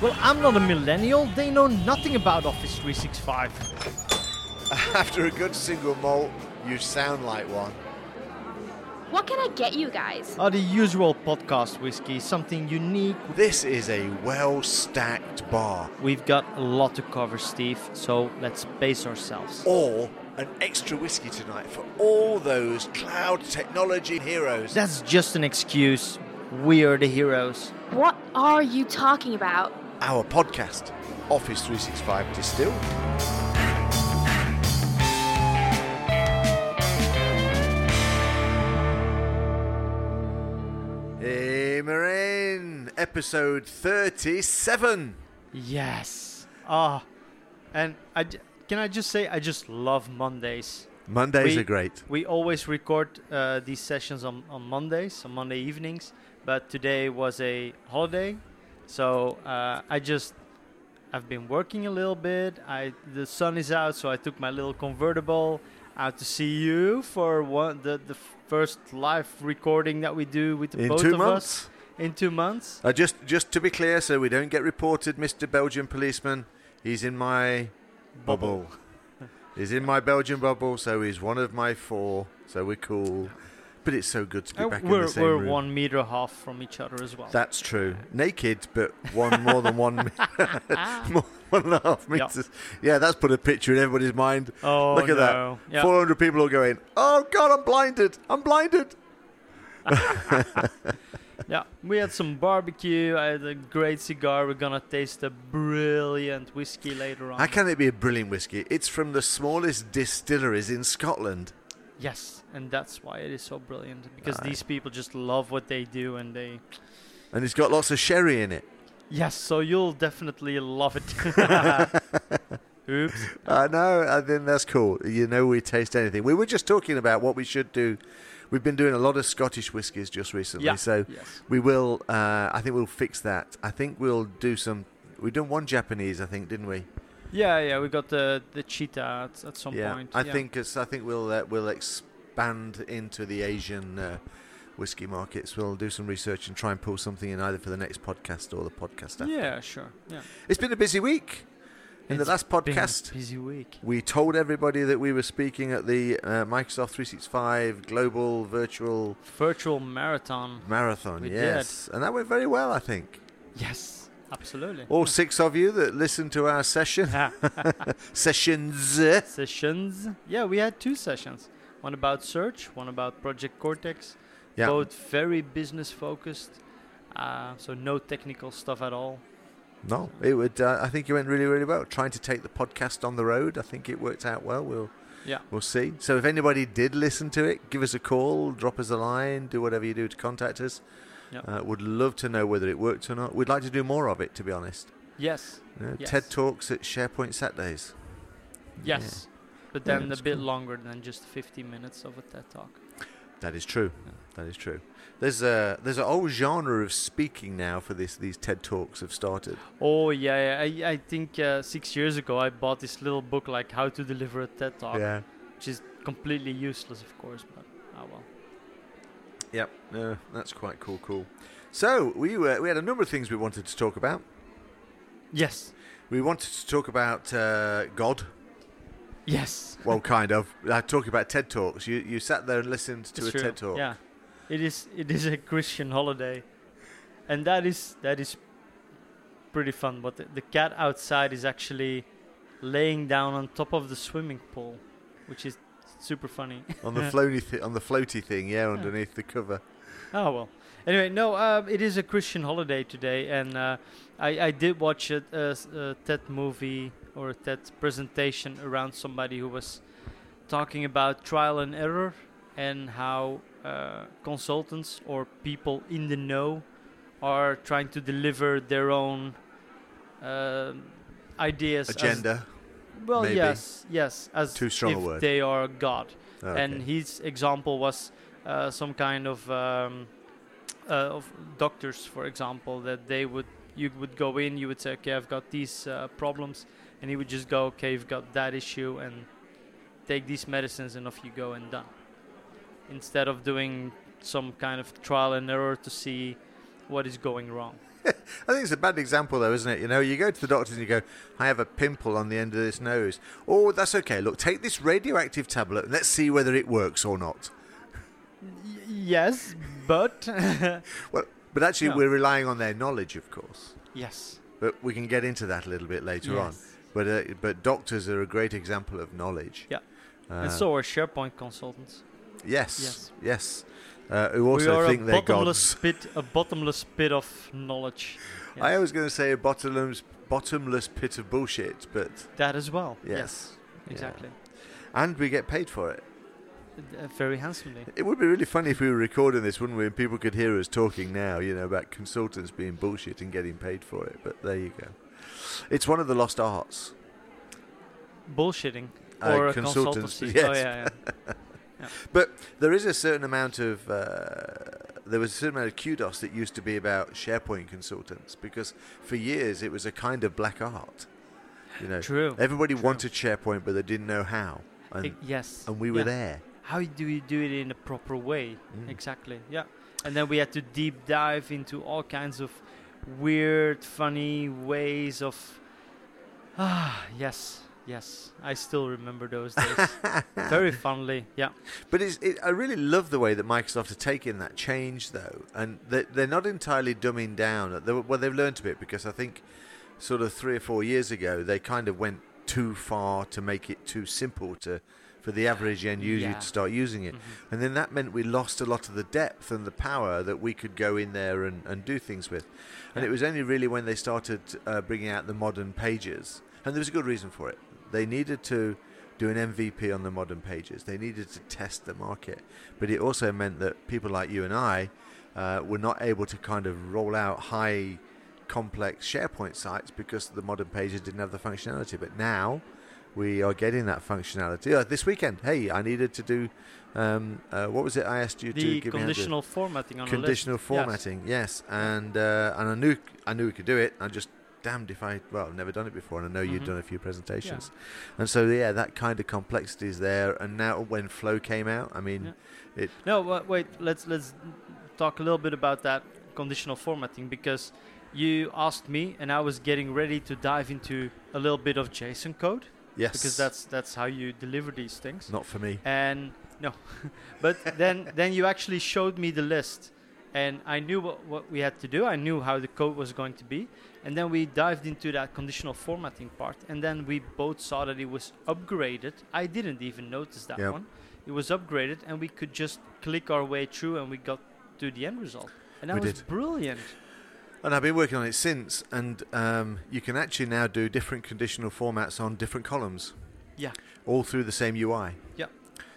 Well, I'm not a millennial. They know nothing about Office 365. After a good single malt, you sound like one. What can I get you guys? Are the usual podcast whiskey, something unique. This is a well stacked bar. We've got a lot to cover, Steve, so let's pace ourselves. Or an extra whiskey tonight for all those cloud technology heroes. That's just an excuse. We are the heroes. What are you talking about? Our podcast, Office 365 Distilled. Hey, Marijn, episode 37. Yes. Ah. and I can I just say I just love Mondays. Mondays We- are great. We always record uh, these sessions on, on Mondays, on Monday evenings, but today was a holiday, so uh, I just I've been working a little bit. I the sun is out, so I took my little convertible out to see you for one the the first live recording that we do with the In both two of months. us in two months. Uh, just, just to be clear, so we don't get reported, Mr. Belgian policeman, he's in my bubble. he's in my Belgian bubble, so he's one of my four, so we're cool. But it's so good to be Uh, back in we're the same we're room. one meter half from each other as well. That's true. Naked, but one more than one, me- more, one and a half Yep. meters. Yeah, that's put a picture in everybody's mind. oh Look at no. that. Yeah. 400 people are going, oh God, I'm blinded. I'm blinded. Yeah, we had some barbecue. I had a great cigar. We're gonna taste a brilliant whiskey later on. How can it be a brilliant whiskey? It's from the smallest distilleries in Scotland. Yes, and that's why it is so brilliant because Aye. these people just love what they do and they. And it's got lots of sherry in it. Yes, so you'll definitely love it. Oops. I know. I think that's cool. You know, we taste anything. We were just talking about what we should do. We've been doing a lot of Scottish whiskies just recently, Yeah. so Yes. we will. Uh, I think we'll fix that. I think we'll do some. We've done one Japanese, I think, didn't we? Yeah, yeah, we got the the Chita at, at some yeah. point. I yeah. think. It's, I think we'll uh, we'll expand into the Asian uh, whiskey markets. We'll do some research and try and pull something in either for the next podcast or the podcast after. Yeah, sure. Yeah. It's been a busy week. In the last podcast, busy week. We told everybody that we were speaking at the uh, Microsoft 365 Global Virtual Virtual marathon. Marathon. We yes, and that went very well, I think. Yes, absolutely. All six of you that listened to our session sessions. sessions. Yeah, we had two sessions. One about search, one about Project Cortex. Yeah, Both very business focused. Uh, so no technical stuff at all. no, it would. Uh, I think it went really, really well. Trying to take the podcast on the road, I think it worked out well. We'll Yeah. we'll see. So if anybody did listen to it, give us a call, drop us a line, do whatever you do to contact us. Yep. Uh, would love to know whether it worked or not. We'd like to do more of it, to be honest. Yes. You know, Yes. TED Talks at SharePoint Saturdays. Yes. But Yeah, then a bit cool. longer than just 50 minutes of a TED talk. That is true. That is true. There's a there's a whole genre of speaking now for this. These TED talks have started. Oh yeah, yeah. I, I think uh, six years ago I bought this little book like how to deliver a TED talk, Yeah. which is completely useless, of course. But oh well. Yep. No, that's quite cool. Cool. So we were, we had a number of things we wanted to talk about. Yes. We wanted to talk about uh, God. Yes. Well, kind of. Uh, talking about TED talks. You you sat there and listened to It's a true. TED talk. Yeah, it is. It is a Christian holiday, and that is that is pretty fun. But the, the cat outside is actually laying down on top of the swimming pool, which is super funny. On the floaty th- on the floaty thing. Yeah, underneath the cover. oh well. Anyway, no, uh, it is a Christian holiday today, and uh, I, I did watch a TED movie or a TED presentation around somebody who was talking about trial and error and how uh, consultants or people in the know are trying to deliver their own um ideas. as- Agenda. well, maybe. yes, yes, as Too strong a if word. they are God Okay. and his example was uh, some kind of um, uh, of doctors, for example, that they would you would go in, you would say, okay, I've got these uh, problems, and he would just go, okay, you've got that issue, and take these medicines, and off you go, and done. Instead of doing some kind of trial and error to see what is going wrong. I think it's a bad example, though, isn't it? You know, you go to the doctors and you go, I have a pimple on the end of this nose. Oh, that's okay. Look, take this radioactive tablet and let's see whether it works or not. Y- yes, but Well, but actually, No. we're relying on their knowledge, of course. yes. But we can get into that a little bit later on. Yes. But uh, but doctors are a great example of knowledge. Yeah. Uh, and so are SharePoint consultants. yes, Yes. yes. Uh, who we also are think a they're bottomless gods. pit, a bottomless pit of knowledge. I was going to say a bottomless bottomless pit of bullshit, but that as well. yes, Yeah. exactly. and we get paid for it. Uh, very handsomely. It would be really funny if we were recording this, wouldn't we? And people could hear us talking now, you know, about consultants being bullshit and getting paid for it. But there you go. It's one of the lost arts. Bullshitting Uh, or a consultancy. yes. Oh yeah, yeah. But there is a certain amount of uh, there was a certain amount of kudos that used to be about SharePoint consultants because for years it was a kind of black art. You know, True. everybody true. wanted SharePoint, but they didn't know how, and I- yes. and we were yeah. there. How do you do it in a proper way? Mm. Exactly. Yeah. And then we had to deep dive into all kinds of weird, funny ways of. Ah, yes, yes. I still remember those days very fondly. Yeah. But it's, it, I really love the way that Microsoft are taking that change, though, and they, they're not entirely dumbing down. They, well, they've learned a bit because I think, sort of three or four years ago, they kind of went too far to make it too simple to for the average end user Yeah. to start using it, Mhm. and then that meant we lost a lot of the depth and the power that we could go in there and, and do things with. And Yeah. it was only really when they started uh, bringing out the modern pages, and there was a good reason for it. They needed to do an MVP on the modern pages. They needed to test the market, but it also meant that people like you and I uh, were not able to kind of roll out high complex SharePoint sites because the modern pages didn't have the functionality. But now we are getting that functionality. Uh, this weekend, hey, I needed to do um, uh, what was it? I asked you to The give me a conditional formatting on conditional a list. formatting. Yes, and uh, and I knew I knew we could do it. I just damned if I well I've never done it before, and I know you've Mhm. done a few presentations, and so yeah, that kind of complexity is there. And now when Flow came out, I mean, Yeah. No, wa- wait. Let's let's talk a little bit about that conditional formatting because you asked me, and I was getting ready to dive into a little bit of JSON code yes, because that's that's how you deliver these things. not for me. And no, but then then you actually showed me the list, and I knew what, what we had to do. I knew how the code was going to be, and then we dived into that conditional formatting part, and then we both saw that it was upgraded. I didn't even notice that Yep. one. It was upgraded, and we could just click our way through, and we got to the end result, and that We was did. brilliant. And I've been working on it since, and um, you can actually now do different conditional formats on different columns. Yeah. all through the same UI. Yeah.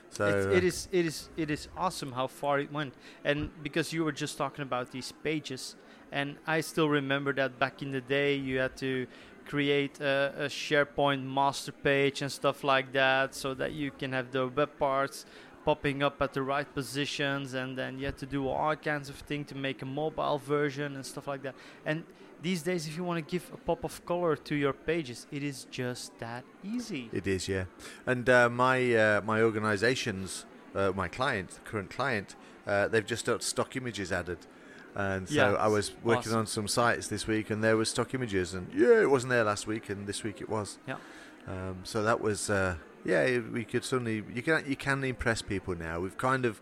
So uh, it is it is it is awesome how far it went and because you were just talking about these pages and i still remember that back in the day you had to create a, a sharepoint master page and stuff like that so that you can have the web parts popping up at the right positions and then you had to do all kinds of things to make a mobile version and stuff like that and these days if you want to give a pop of color to your pages it is just that easy It is, yeah. And uh, my uh, my organisations, uh, my client, current client, uh, they've just got stock images added. And so I was working awesome. on some sites this week, and there was stock images, and yeah, it wasn't there last week, and this week it was. Yeah. Um, so that was, uh, yeah, eh, we could suddenly you can you can impress people now. We've kind of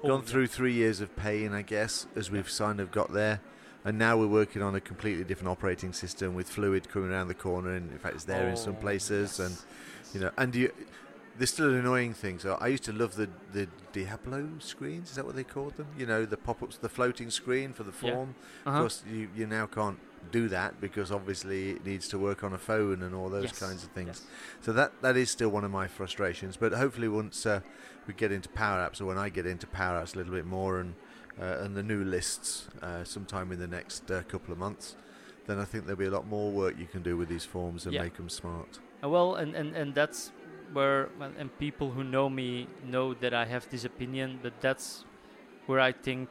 Oh, gone yeah. through three years of pain, I guess, as we've kind of got there. And now we're working on a completely different operating system with Fluid coming around the corner, and in fact, it's there in some Oh, places. yes. And you know, and you, there's still an annoying thing. So I used to love the the Diablo screens. Is that what they called them? You know, the pop-ups, the floating screen for the Yeah. form. Uh-huh. Of course, you you now can't do that because obviously it needs to work on a phone and all those Yes, kinds of things. yes. So that that is still one of my frustrations. But hopefully, once uh, we get into Power Apps, or when I get into Power Apps a little bit more, and uh, and the new lists uh, sometime in the next uh, couple of months, then I think there'll be a lot more work you can do with these forms and Yeah. make them smart. Uh, well, and, and, and that's where, well, and people who know me know that I have this opinion, but that's where I think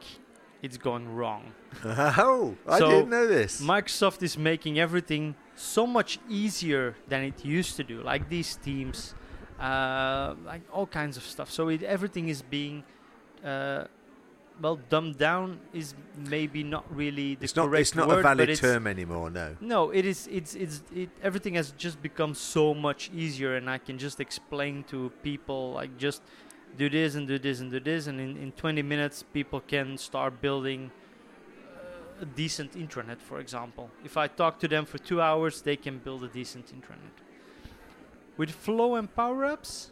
it's going wrong. oh, I So, didn't know this. Microsoft is making everything so much easier than it used to do, like these teams, uh, like all kinds of stuff. So it, everything is being uh, well, dumbed down is maybe not really the It's not. correct It's not word, a valid term anymore. No. No, it is. It's it's it. Everything has just become so much easier, and I can just explain to people like just do this and do this and do this, and in in 20 minutes, people can start building uh, a decent intranet. For example, if I talk to them for two hours, they can build a decent intranet. With flow and Power Apps,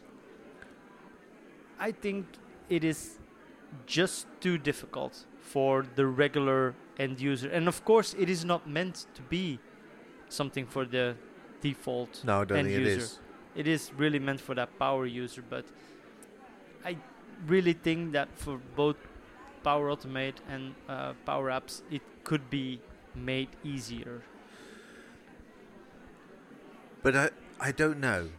I think it is just too difficult for the regular end user. And of course, it is not meant to be something for the default No, end user. it is. It is really meant for that power user, but I really think that for both Power Automate and uh, Power Apps, it could be made easier. But I, I don't know.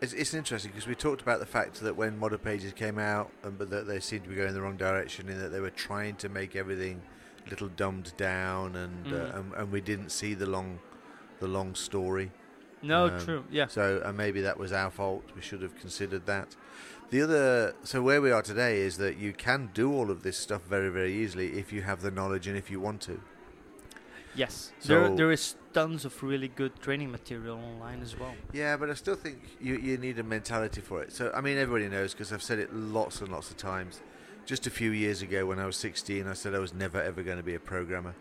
It's, it's interesting because we talked about the fact that when Modern Pages came out, um, but that they seemed to be going in the wrong direction in that they were trying to make everything a little dumbed down, and uh, Mhm. and, and we didn't see the long, the long story. No, Um, true. Yeah. So uh, maybe that was our fault. We should have considered that. The other, so where we are today is that you can do all of this stuff very, very easily if you have the knowledge and if you want to. Yes. There, there is tons of really good training material online as well. Yeah, but I still think you, you need a mentality for it. So, I mean, everybody knows because I've said it lots and lots of times. Just a few years ago when I was 16, I said I was never ever going to be a programmer.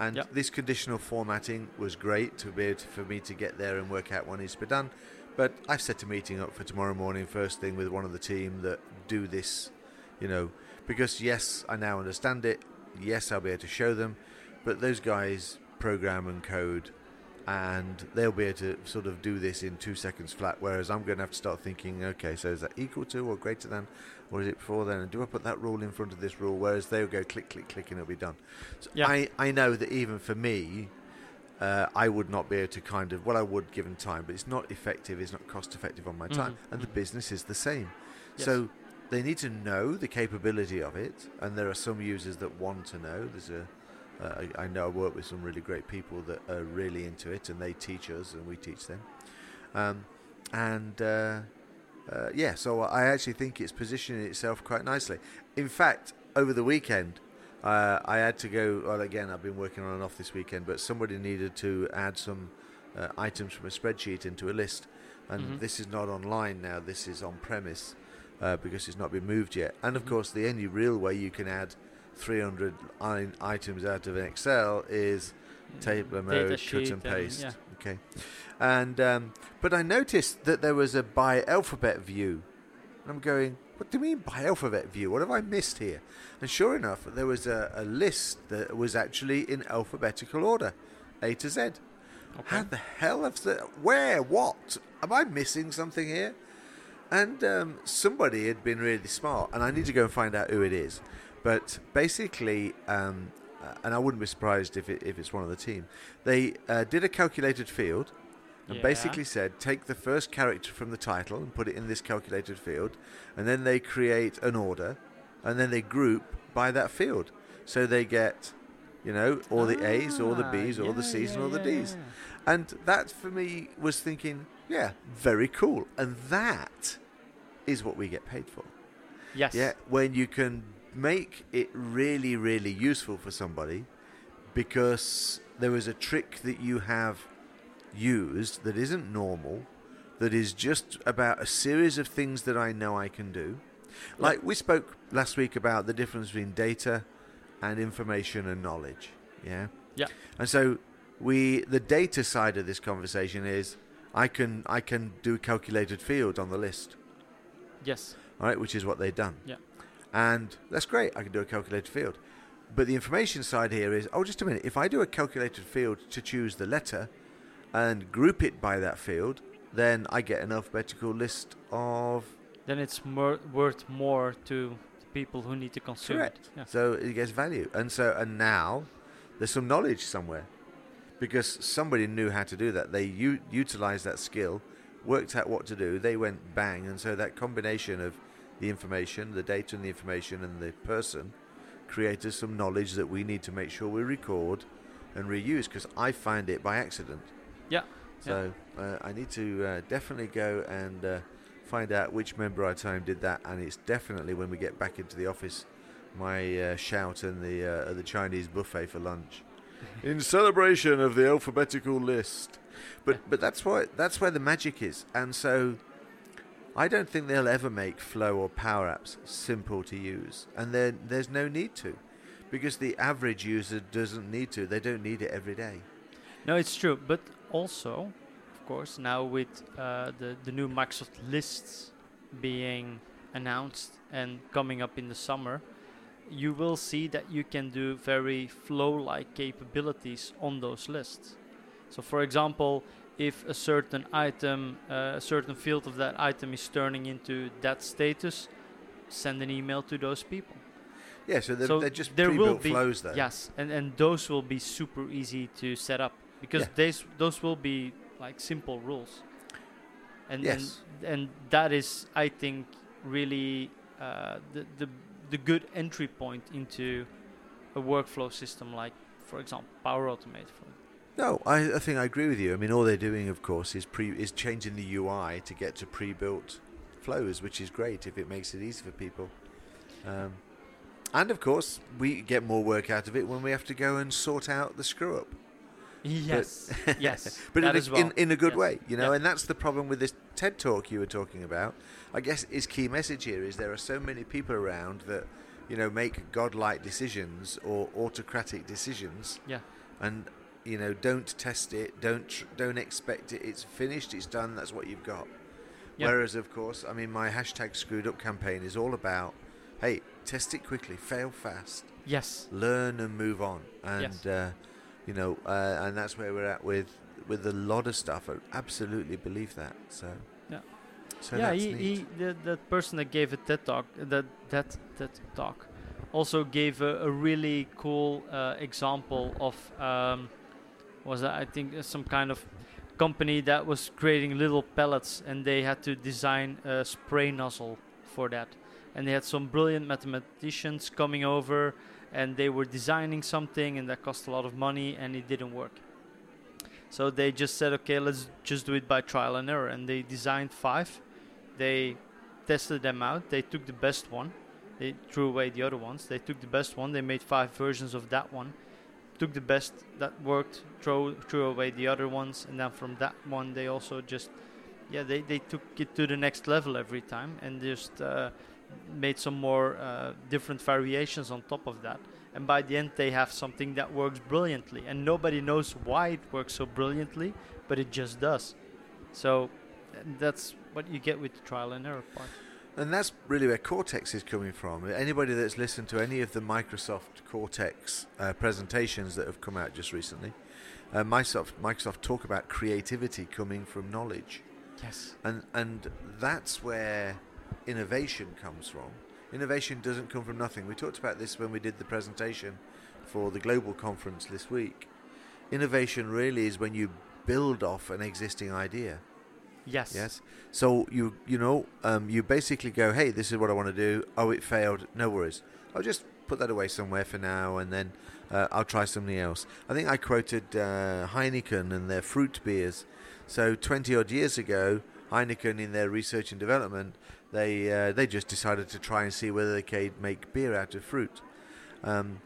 And Yep. this conditional formatting was great to be able to, for me to get there and work out what needs to be done. But I've set a meeting up for tomorrow morning, first thing, with one of the team that do this, you know, because yes, I now understand it. Yes, I'll be able to show them. But those guys program and code and they'll be able to sort of do this in two seconds flat. Whereas I'm going to have to start thinking, okay, so is that equal to or greater than, or is it before then? And do I put that rule in front of this rule? Whereas they'll go click, click, click, and it'll be done. So Yeah. I, I know that even for me, uh, I would not be able to kind of, well, I would given time, but it's not effective, it's not cost effective on my time. Mhm, And the business is the same. Yes. So they need to know the capability of it, and there are some users that want to know. There's a, uh, I, I know I work with some really great people that are really into it, and they teach us, and we teach them. Um, and uh, uh, yeah, so I actually think it's positioning itself quite nicely. In fact, over the weekend, uh, I had to go. Well, again, I've been working on and off this weekend, but somebody needed to add some uh, items from a spreadsheet into a list, and Mhm. this is not online now. This is on premise uh, because it's not been moved yet. And of Mhm. course, the only real way you can add 300 i- items out of an Excel is table mode, cut and paste. yeah. Okay, and um, but I noticed that there was a by alphabet view. And I'm going, what do you mean by alphabet view? What have I missed here? And sure enough, there was a, a list that was actually in alphabetical order, A to Z. How the hell have the where what? Am I missing something here? And um, somebody had been really smart, and I need to go and find out who it is. But basically, um, uh, and I wouldn't be surprised if it, if it's one of the team. They uh, did a calculated field, and Yeah. basically said take the first character from the title and put it in this calculated field, and then they create an order, and then they group by that field. So they get, you know, all the A's, all the Ah, B's, all the C's, yeah, and all the D's. yeah. And that for me was thinking, yeah, very cool. And that is what we get paid for. Yes. Yeah, when you can make it really, really useful for somebody because there is a trick that you have used that isn't normal, that is just about a series of things that I know I can do. Like we spoke last week about the difference between data and information and knowledge. Yeah. Yeah. And so we the data side of this conversation is I can I can do calculated field on the list Yes. all right, which is what they've done. Yeah. And that's great. I can do a calculated field. But the information side here is, oh, just a minute. If I do a calculated field to choose the letter and group it by that field, then I get an alphabetical list of. Then it's more worth more to the people who need to consume Correct. it. Yeah. So it gets value. And so, and now there's some knowledge somewhere because somebody knew how to do that. They u- utilized that skill, worked out what to do. They went bang. And so that combination of the information, the data and the information, and the person created some knowledge that we need to make sure we record and reuse because I find it by accident. Yeah. So uh, I need to uh, definitely go and uh, find out which member of our time did that, and it's definitely when we get back into the office my uh, shout in the uh, at the Chinese buffet for lunch, in celebration of the alphabetical list. But but that's why that's where the magic is, and so I don't think they'll ever make Flow or Power Apps simple to use, and there there's no need to, because the average user doesn't need to. They don't need it every day. No, it's true. But also, of course, now with uh, the the new Microsoft lists being announced and coming up in the summer, you will see that you can do very flow-like capabilities on those lists. So, for example, if a certain item, uh, a certain field of that item is turning into that status, send an email to those people. Yeah, so they're, So they're just there will be- flows, though. Yes, and, and those will be super easy to set up because Yeah. these those will be like simple rules. And Yes. and, and that is, I think, really uh, the, the the good entry point into a workflow system like, for example, Power Automate. For No, I, I think I agree with you. I mean, all they're doing, of course, is pre is changing the UI to get to pre-built flows, which is great if it makes it easy for people. Um, and of course, we get more work out of it when we have to go and sort out the screw up. yes, yes, But in, well. in, in a good Yes. way, you know, Yeah. and that's the problem with this TED talk you were talking about. I guess his key message here is there are so many people around that, you know, make godlike decisions or autocratic decisions yeah, and you know don't test it don't don't expect it it's finished it's done that's what you've got Yeah. whereas of course i mean my hashtag screwed up campaign is all about hey test it quickly fail fast yes, learn and move on and Yes. uh, you know uh, and that's where we're at with with a lot of stuff i absolutely believe that so Yeah. so yeah. He, he the, that person that gave a TED talk, that that that talk, also gave a, a really cool uh, example of um, was that I think uh, some kind of company that was creating little pellets and they had to design a spray nozzle for that. And they had some brilliant mathematicians coming over and they were designing something and that cost a lot of money and it didn't work. So they just said okay let's just do it by trial and error. And they designed five. They tested them out. They took the best one. They threw away the other ones. They took the best one. They made five versions of that one took the best that worked throw threw away the other ones and then from that one they also just yeah they, they took it to the next level every time and just uh, made some more uh, different variations on top of that. And by the end they have something that works brilliantly. And nobody knows why it works so brilliantly but it just does. So that's what you get with the trial and error part And that's really where Cortex is coming from. Anybody that's listened to any of the Microsoft Cortex uh, presentations that have come out just recently, uh, Microsoft Microsoft talk about creativity coming from knowledge, yes and and that's where innovation comes from. Innovation doesn't come from nothing. We talked about this when we did the presentation for the global conference this week. Innovation really is when you build off an existing idea. Yes Yes. So you you know um, you basically go, hey, this is what I want to do. Oh, it failed. No worries. I'll just put that away somewhere for now, and then uh, I'll try something else. I think I quoted uh, Heineken and their fruit beers. So twenty odd years ago, Heineken in their research and development, they uh, they just decided to try and see whether they could make beer out of fruit. Um,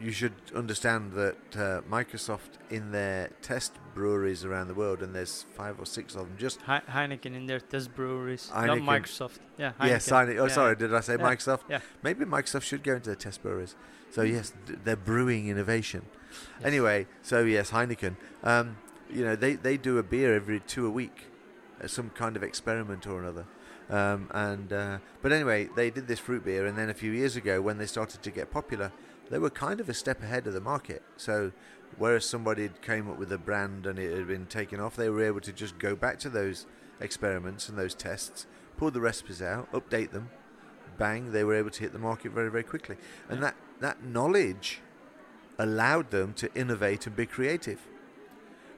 you should understand that uh, Microsoft in their test breweries around the world, and there's five or six of them, just He- Heineken in their test breweries, not Heineken. Microsoft. Yeah, Heineken. Yes. Oh, Yeah, sorry, did I say Yeah, Microsoft? yeah. Maybe Microsoft should go into the test breweries. So yes, d- they're brewing innovation. Yes. Anyway, so yes, Heineken. Um, you know, they they do a beer every two a week, uh, some kind of experiment or another. Um, and uh, but anyway, they did this fruit beer, and then a few years ago, when they started to get popular, they were kind of a step ahead of the market. So whereas somebody had came up with a brand and it had been taken off, they were able to just go back to those experiments and those tests, pull the recipes out, update them, bang, they were able to hit the market very, very quickly. And that, that knowledge allowed them to innovate and be creative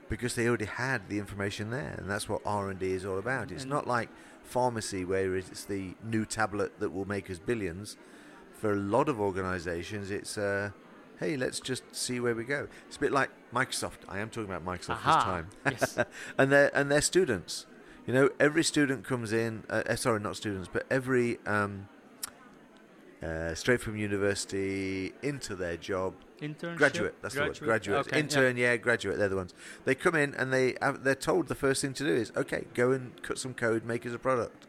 because they already had the information there and that's what r&d is all about it's And- not like pharmacy where it's the new tablet that will make us billions for a lot of organizations it's uh, hey let's just see where we go it's a bit like microsoft i am talking about microsoft Aha. this time yes. and their and their students. You know, every student comes in. Uh, uh, sorry, not students, but every um, uh, straight from university into their job. Internship. Graduate, that's the word. Graduate. Okay, yeah. Intern, yeah. graduate. They're the ones. They come in and they have, they're told the first thing to do is okay, go and cut some code, make us a product.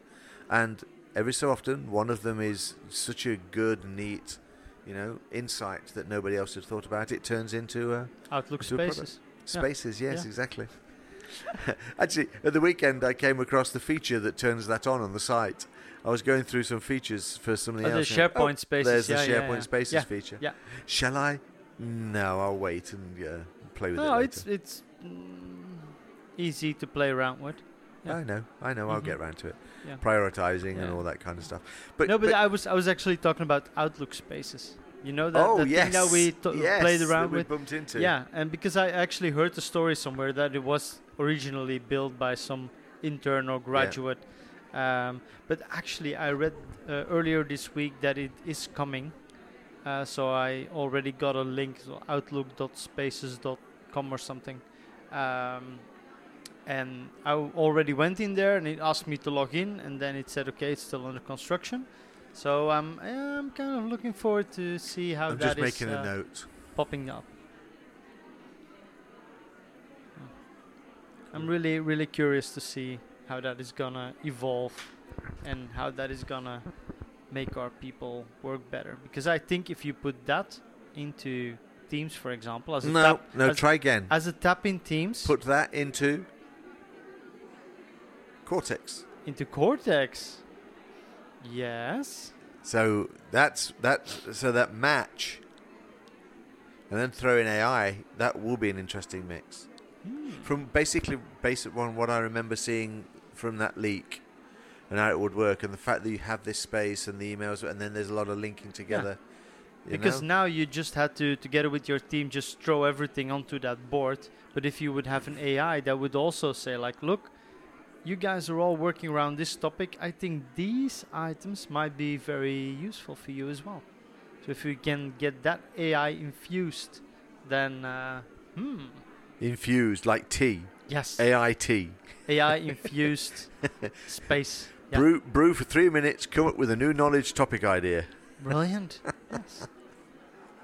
And every so often, one of them is such a good, neat, you know, insight that nobody else had thought about. It turns into uh, Outlook to a. Spaces. spaces. Yes, Yeah. exactly. Actually, at the weekend, I came across the feature that turns that on on the site. I was going through some features for something Oh, the else. and- SharePoint Spaces, There's the yeah, yeah, SharePoint yeah. Spaces Yeah, feature. yeah. Shall I? No, I'll wait and uh, play with it. No, it's it's mm, easy to play around with. Yeah. I know, I know. I'll Mhm. get around to it. Yeah. Prioritizing and all that kind of stuff. But no, but, I was I was actually talking about Outlook Spaces. You know that, oh that yes, thing that we t- yes, played around we with. bumped into. Yeah, and because I actually heard the story somewhere that it was originally built by some intern or graduate, um, but actually I read uh, earlier this week that it is coming. Uh, so I already got a link, so outlook.spaces.com or something. Um, and I already went in there and it asked me to log in, and then it said, okay, it's still under construction. So um, I'm kind of looking forward to see how I'm that just is making uh, a note. popping up. I'm really, really curious to see how that is gonna evolve and how that is gonna make our people work better. Because I think if you put that into Teams, for example, as a No, tap, no. as, Try again. as a tap in Teams Put that into Cortex. into Cortex. Yes. So that's that. So that match, and then throw in AI. That will be an interesting mix. Hmm. From basically based on what I remember seeing from that leak, and how it would work, and the fact that you have this space and the emails, and then there's a lot of linking together. you Because know? now you just had to, together with your team, just throw everything onto that board. But if you would have an AI that would also say, like, look, you guys are all working around this topic. I think these items might be very useful for you as well. So if we can get that AI infused, then, uh, hmm, infused like tea, yes, AI tea. AI infused space. Yeah. Brew, brew for three minutes. Come up with a new knowledge topic idea. Brilliant. yes.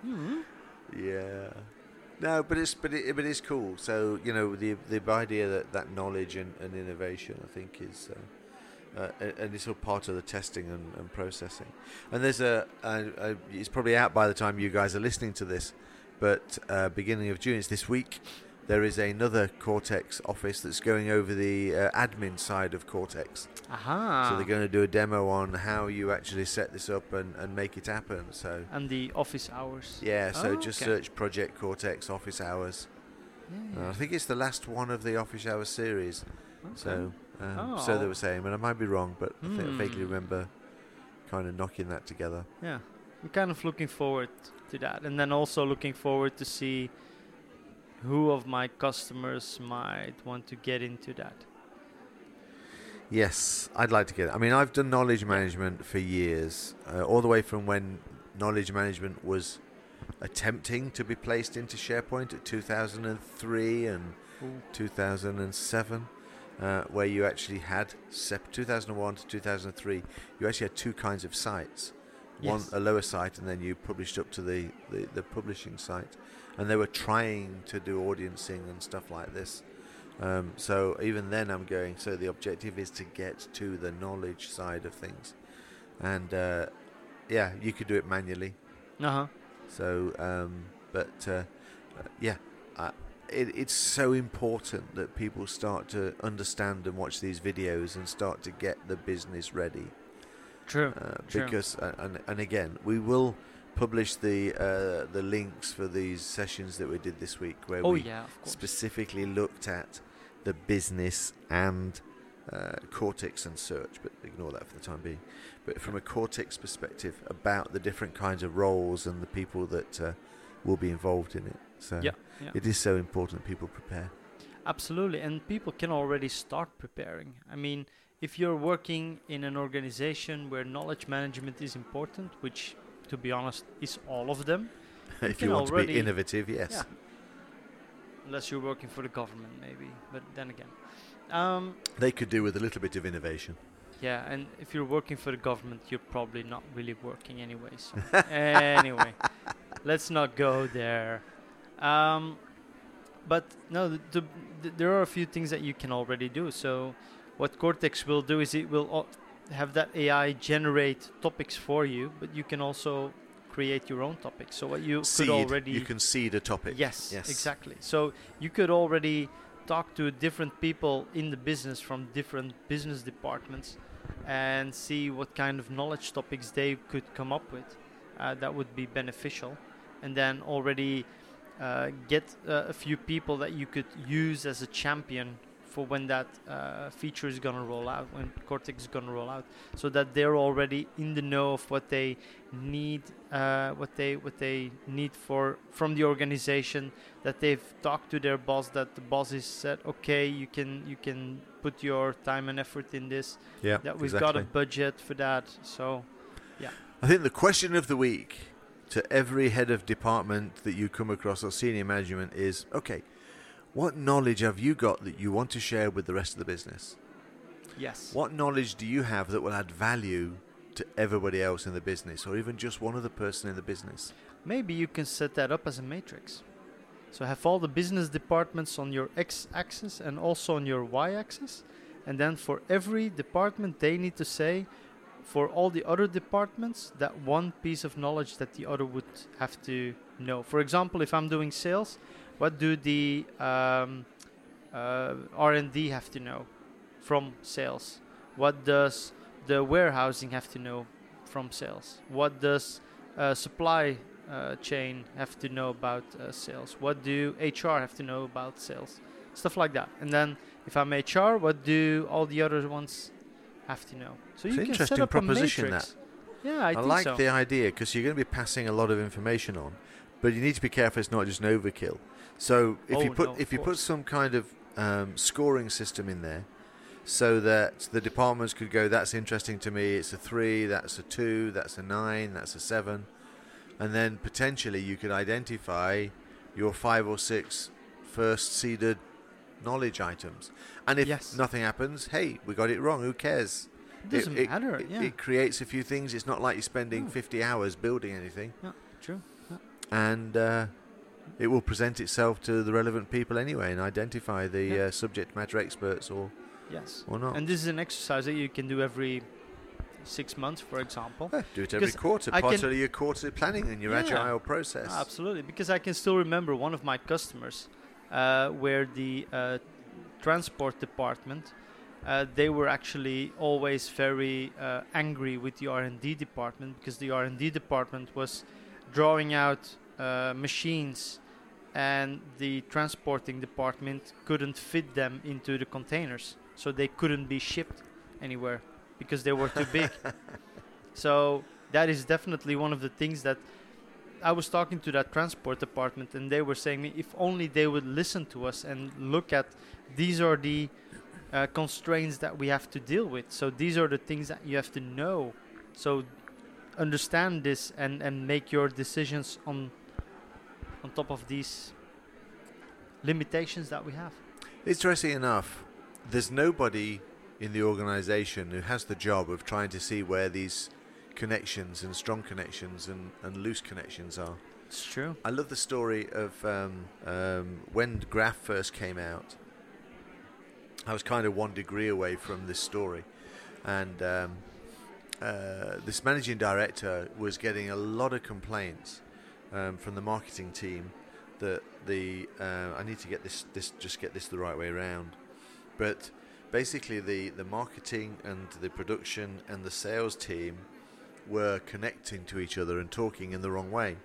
Hmm. Yeah. No, but it's but it but it's cool. So you know the the idea that, that knowledge and, and innovation, I think, is uh, uh, and it's all part of the testing and, and processing. And there's a, a, a it's probably out by the time you guys are listening to this, but uh, beginning of June, it's this week. There is another Cortex office that's going over the uh, admin side of Cortex. Aha. So they're going to do a demo on how you actually set this up and, and make it happen. So and the office hours. yeah, so Oh, just okay. search Project Cortex Office Hours. Yeah. Uh, I think it's the last one of the Office Hours series. Okay. So, um, Oh. so they were saying, but I might be wrong. But I, think I vaguely Hmm. remember kind of knocking that together. Yeah, I'm kind of looking forward to that, and then also looking forward to see who of my customers might want to get into that. Yes, I'd like to get it. I mean, I've done knowledge management for years, uh, all the way from when knowledge management was attempting to be placed into SharePoint at 2003 and 2007, uh, where you actually had sep- 2001 to 2003. You actually had two kinds of sites. One a lower site, and then you published up to the, the, the publishing site, and they were trying to do audiencing and stuff like this. Um, so even then, I'm going. So the objective is to get to the knowledge side of things, and uh, yeah, you could do it manually. Uh huh. So, um, but uh, yeah, uh, it, it's so important that people start to understand and watch these videos and start to get the business ready. True. Uh, True. because uh, and, and again, we will publish the uh, the links for these sessions that we did this week, where Oh we yeah, specifically looked at the business and uh, Cortex and search, but ignore that for the time being. But from a Cortex perspective, about the different kinds of roles and the people that uh, will be involved in it. So yeah, yeah. it is so important people prepare. Absolutely, and people can already start preparing. I mean, if you're working in an organization where knowledge management is important, which, to be honest, is all of them, if can you want to be innovative, yes. Yeah. unless you're working for the government, maybe. But then again, um, They could do with a little bit of innovation. Yeah, and if you're working for the government, you're probably not really working anyway. So anyway, let's not go there. Um, but no, the, the, the, there are a few things that you can already do. So what Cortex will do is it will have that AI generate topics for you, but you can also create your own topics. So what you Seed. could already You can seed a topic. Yes, Yes. exactly. So you could already talk to different people in the business from different business departments and see what kind of knowledge topics they could come up with uh, that would be beneficial. And then already uh, get uh, a few people that you could use as a champion for when that uh, feature is going to roll out, when Cortex is going to roll out, so that they're already in the know of what they need, uh, what they what they need for from the organization. That they've talked to their boss, that the boss has said, okay, you can you can put your time and effort in this. Yeah. That we've exactly. got a budget for that. So yeah. I think the question of the week to every head of department that you come across or senior management is okay, what knowledge have you got that you want to share with the rest of the business? yes, What knowledge do you have that will add value to everybody else in the business or even just one other person in the business? maybe you can set that up as a matrix. So have all the business departments on your x-axis and also on your y-axis, and then for every department they need to say for all the other departments that one piece of knowledge that the other would have to know. For example, if I'm doing sales, what do the um, uh, R&D have to know from sales? What does the warehousing have to know from sales? What does uh, supply uh, chain have to know about uh, sales? What do HR have to know about sales? Stuff like that. And then if I'm HR, what do all the other ones have to know? So It's you an can set interesting up proposition, a matrix. Yeah, I, I, like so. the idea because you're going to be passing a lot of information on, but you need to be careful it's not just an overkill. So if you Oh, put no, if you put some kind of um, scoring system in there, so that the departments could go, that's interesting to me. It's a three, that's a two, that's a nine, that's a seven, and then potentially you could identify your five or six first seeded knowledge items. And if Yes. nothing happens, hey, we got it wrong. Who cares? it doesn't it, matter. It, yeah, it creates a few things. It's not like you're spending No. 50 hours building anything, Yeah, true. and uh, it will present itself to the relevant people anyway and identify the Yeah. uh, subject matter experts or, Yes. or not. And this is an exercise that you can do every six months, for example. Yeah, do it every quarter, I part of your quarterly planning and your Yeah. agile process. Absolutely, because I can still remember one of my customers, uh, where the uh, transport department, uh, they were actually always very uh, angry with the R&D department because the R&D department was drawing out machines, and the transporting department couldn't fit them into the containers, so they couldn't be shipped anywhere because they were too big. so that is definitely one of the things that I was talking to that transport department, and they were saying me if only they would listen to us and look at these are the uh, constraints that we have to deal with. So these are the things that you have to know. So understand this and and make your decisions on on top of these limitations that we have. Interesting enough, there's nobody in the organization who has the job of trying to see where these connections and strong connections and, and loose connections are. It's true. I love the story of um, um, when Graph first came out. I was kind of one degree away from this story, and um, uh, this managing director was getting a lot of complaints um, from the marketing team that the uh, I need to get this this just get this the right way around, but basically the the marketing and the production and the sales team were connecting to each other and talking in the wrong way.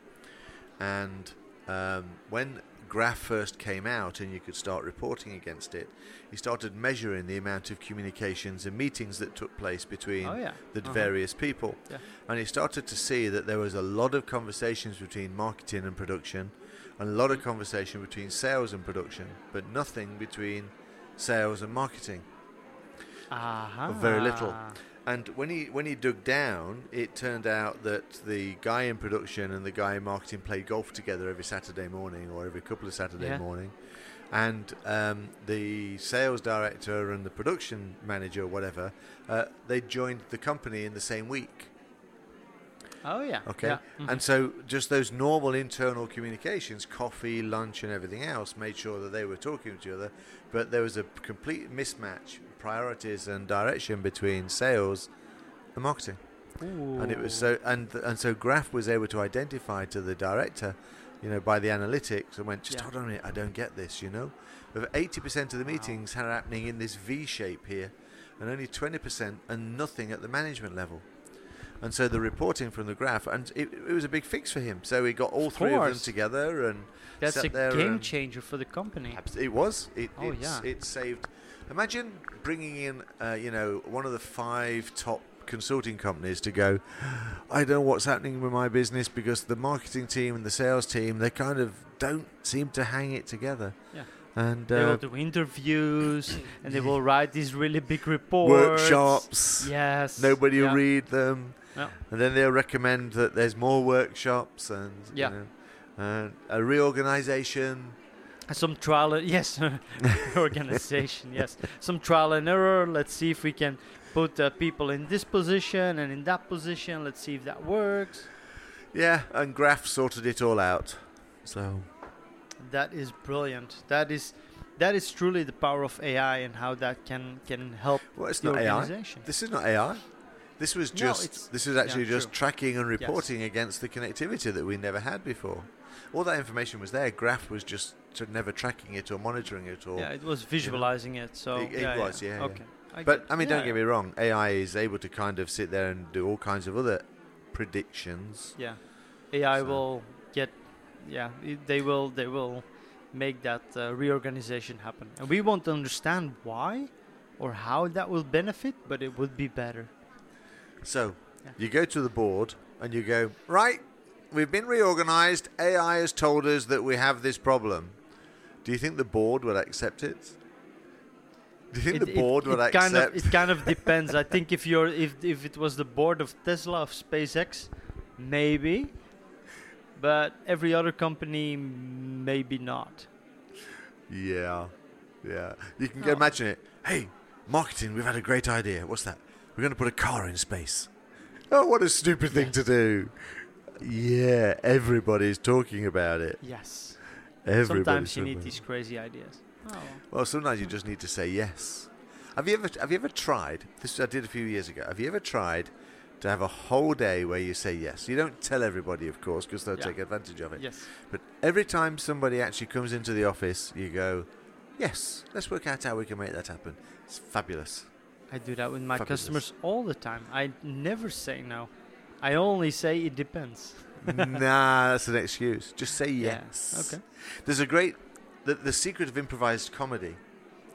And um, when Graph first came out and you could start reporting against it, he started measuring the amount of communications and meetings that took place between Oh yeah. the Uh-huh. various people. Yeah. And he started to see that there was a lot of conversations between marketing and production, and a lot of conversation between sales and production, but nothing between sales and marketing. Aha. very little. And when he when he dug down, it turned out that the guy in production and the guy in marketing played golf together every Saturday morning or every couple of Saturday Yeah. morning, and um, the sales director and the production manager, or whatever, uh, they joined the company in the same week. Oh yeah. Okay. Yeah. mhm. And so just those normal internal communications, coffee, lunch, and everything else, made sure that they were talking to each other. But there was a complete mismatch, priorities and direction between sales and marketing. And it was so, and and so Graph was able to identify to the director, you know, by the analytics, and went, just Yeah. hold on a minute, I don't get this, you know. Of eighty percent of the Wow. meetings are happening in this V shape here, and only twenty percent and nothing at the management level. And so the reporting from the graph, and it, it was a big fix for him. So he got all Of three of them together, and That's a game changer for the company. It was. It, Oh, yeah. It saved. Imagine bringing in, uh, you know, one of the five top consulting companies to go. I don't know what's happening with my business because the marketing team and the sales team they kind of don't seem to hang it together. Yeah. And They will uh, do interviews and they will write these really big reports. workshops. Yes. Nobody will read them. Yeah. And then they'll recommend that there's more workshops and Yeah. you know, and a reorganization. Some trial, and- yes, organization, yes. Some trial and error. Let's see if we can put uh, people in this position and in that position. Let's see if that works. Yeah, and Graph sorted it all out. So That is brilliant. That is that is truly the power of AI and how that can can help well, it's the not AI. This is not AI. This was No, just it's- this is actually yeah, just true. tracking and reporting against the connectivity that we never had before. All that information was there. Graph was just t- never tracking it or monitoring it or. Yeah, it was visualizing it. So It- it yeah, was, yeah, yeah. Okay. I but I mean, don't get me wrong. AI is able to kind of sit there and do all kinds of other predictions. Yeah, AI So- will get. Yeah, they will. They will make that uh, reorganization happen, and we won't understand why or how that will benefit, but it would be better. So you go to the board and you go right. We've been reorganized. AI has told us that we have this problem. Do you think the board would accept it? Do you think it, the board it, would it accept? kind of it kind of depends. I think if you're if if it was the board of Tesla of SpaceX, maybe, but every other company maybe not. Yeah, yeah. You can Oh. imagine it. Hey, marketing, we've had a great idea. What's that? We're going to put a car in space. Oh, what a stupid thing to do. Yeah, everybody's talking about it. Yes. Everybody's Sometimes you need these crazy ideas. Oh. Well, sometimes you just need to say yes. Have you ever have you ever tried? This I did a few years ago. Have you ever tried to have a whole day where you say yes? You don't tell everybody, of course, because they'll Yeah. take advantage of it. Yes. But every time somebody actually comes into the office, you go, "Yes, let's work out how we can make that happen." It's fabulous. I do that with my Fabulous. customers all the time. I never say no. I only say it depends. nah, that's an excuse. Just say Yeah, yes. okay. There's a great. The, the secret of improvised comedy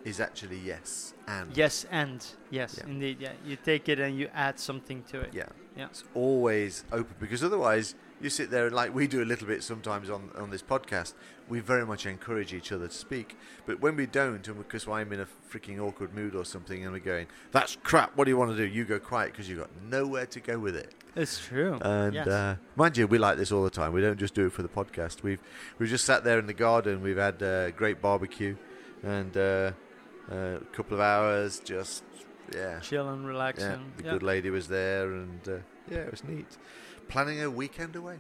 is actually yes and. Yes, and yes, Yeah. indeed. Yeah, you take it and you add something to it. Yeah. Yeah. It's always open because otherwise you sit there and like we do a little bit sometimes on, on this podcast. We very much encourage each other to speak, but when we don't, and because I'm in a freaking awkward mood or something, and we're going, "That's crap. What do you want to do?" You go quiet because you've got nowhere to go with it. It's true. And yes. uh, mind you, we like this all the time. We don't just do it for the podcast. We've we've just sat there in the garden. We've had uh, great barbecue, and uh, uh, a couple of hours. Just yeah, Chill and relax. yeah. The yeah. good lady was there, and uh, yeah, it was neat. Planning a weekend away.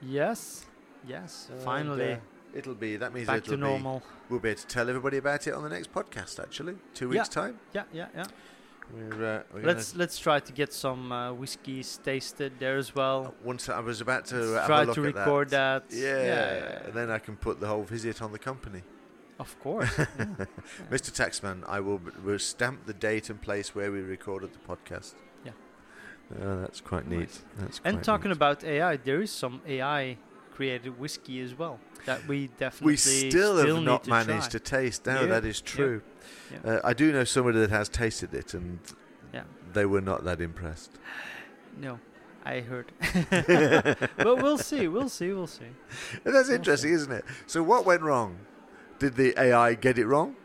Yes. Yes. And, Finally, uh, it'll be that means back it'll to be, normal. We'll be able to tell everybody about it on the next podcast. Actually, two Yeah. weeks time. Yeah, yeah, yeah. We're, uh, we're Let's let's try to get some uh, whiskeys tasted there as well. gonna, once I was about to try to record that. that. Yeah, yeah, and then I can put the whole visit on the company. Of course. yeah. Mr. Taxman, I will, will stamp the date and place where we recorded the podcast. Yeah. Uh, that's quite neat. Nice. That's And talking neat. about AI, there is some AI created whiskey as well that we definitely we still, have need not to managed try. to taste. No, Yeah, that is true. yeah. Uh, I do know somebody that has tasted it, and Yeah. they were not that impressed. No, I heard. but we'll see. We'll see. We'll see. That's We'll interesting, see. isn't it? So, what went wrong? Did the AI get it wrong,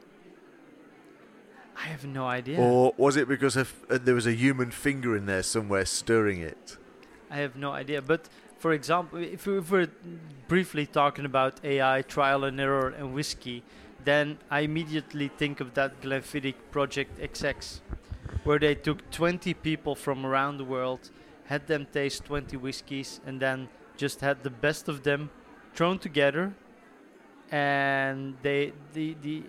I have no idea. or was it because uh, there was a human finger in there somewhere stirring it? I have no idea. But for example, if, we, we're briefly talking about AI trial and error and whiskey, then I immediately think of that Glenfiddich Project XX, where they took 20 people from around the world, had them taste 20 whiskies, and then just had the best of them thrown together, and they the the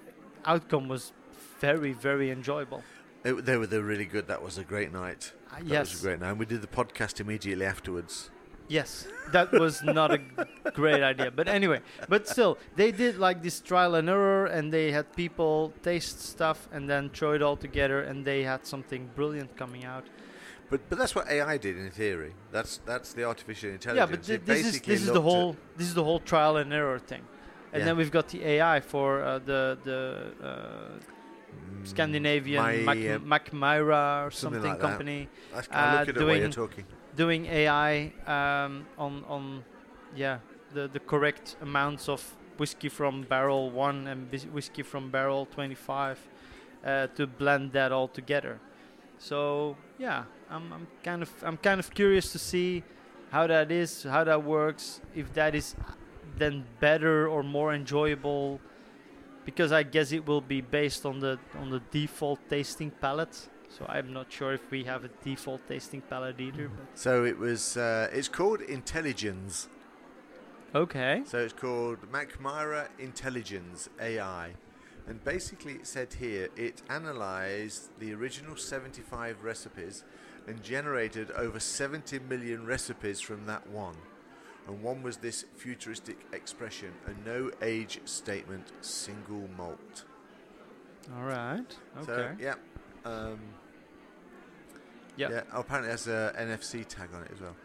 outcome was very very enjoyable. It- they were they were really good. That was a great night. Uh, That yes, was a great night. And we did the podcast immediately afterwards. Yes, that was not a great idea. But anyway, but still, they did like this trial and error, and they had people taste stuff and then throw it all together, and they had something brilliant coming out. But but that's what AI did in theory. That's that's the artificial intelligence. yeah, but It this is this is the whole this is the whole trial and error thing, and Yeah. then we've got the AI for uh, the the uh, Scandinavian my, Mac, uh, Mackmyra or something something like that. company. I uh, look at it while you're doing- talking. doing AI um, on on yeah the the correct amounts of whiskey from barrel one and whiskey from barrel 25 uh, to blend that all together. So yeah, I'm I'm kind of I'm kind of curious to see how that is, how that works, if that is then better or more enjoyable. Because I guess it will be based on the on the default tasting palette. So I'm not sure if we have a default tasting palette either. But So it was. Uh, it's called Intelligence. Okay. So it's called Mackmyra Intelligence AI. And basically, it said here it analyzed the original 75 recipes and generated over 70 million recipes from that one. And one was this futuristic expression a no age statement, single malt. All right. So, Okay. yeah. Um, Yep. Yeah. Oh, apparently, it has a NFC tag on it as well.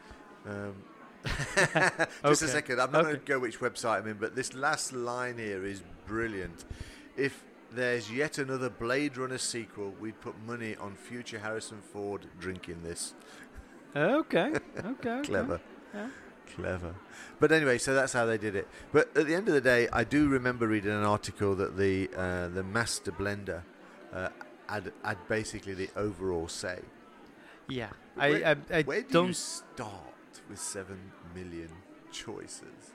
Um, just a second. I'm not going to go which website I'm in, but this last line here is brilliant. If there's yet another Blade Runner sequel, we'd put money on future Harrison Ford drinking this. Okay. Okay. okay. Clever. Yeah. Clever. But anyway, so that's how they did it. But at the end of the day, I do remember reading an article that the uh, the master blender uh, had, had basically the overall say. Yeah. Where- I I, I Where do don't. you start with seven million choices?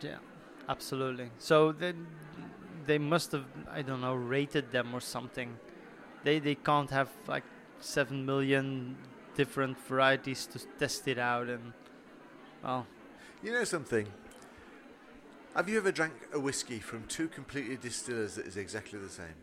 Yeah. Absolutely. So then they must have I don't know rated them or something. They they can't have like seven million different varieties to test it out and well You know something? Have you ever drank a whiskey from two completely distillers that is exactly the same?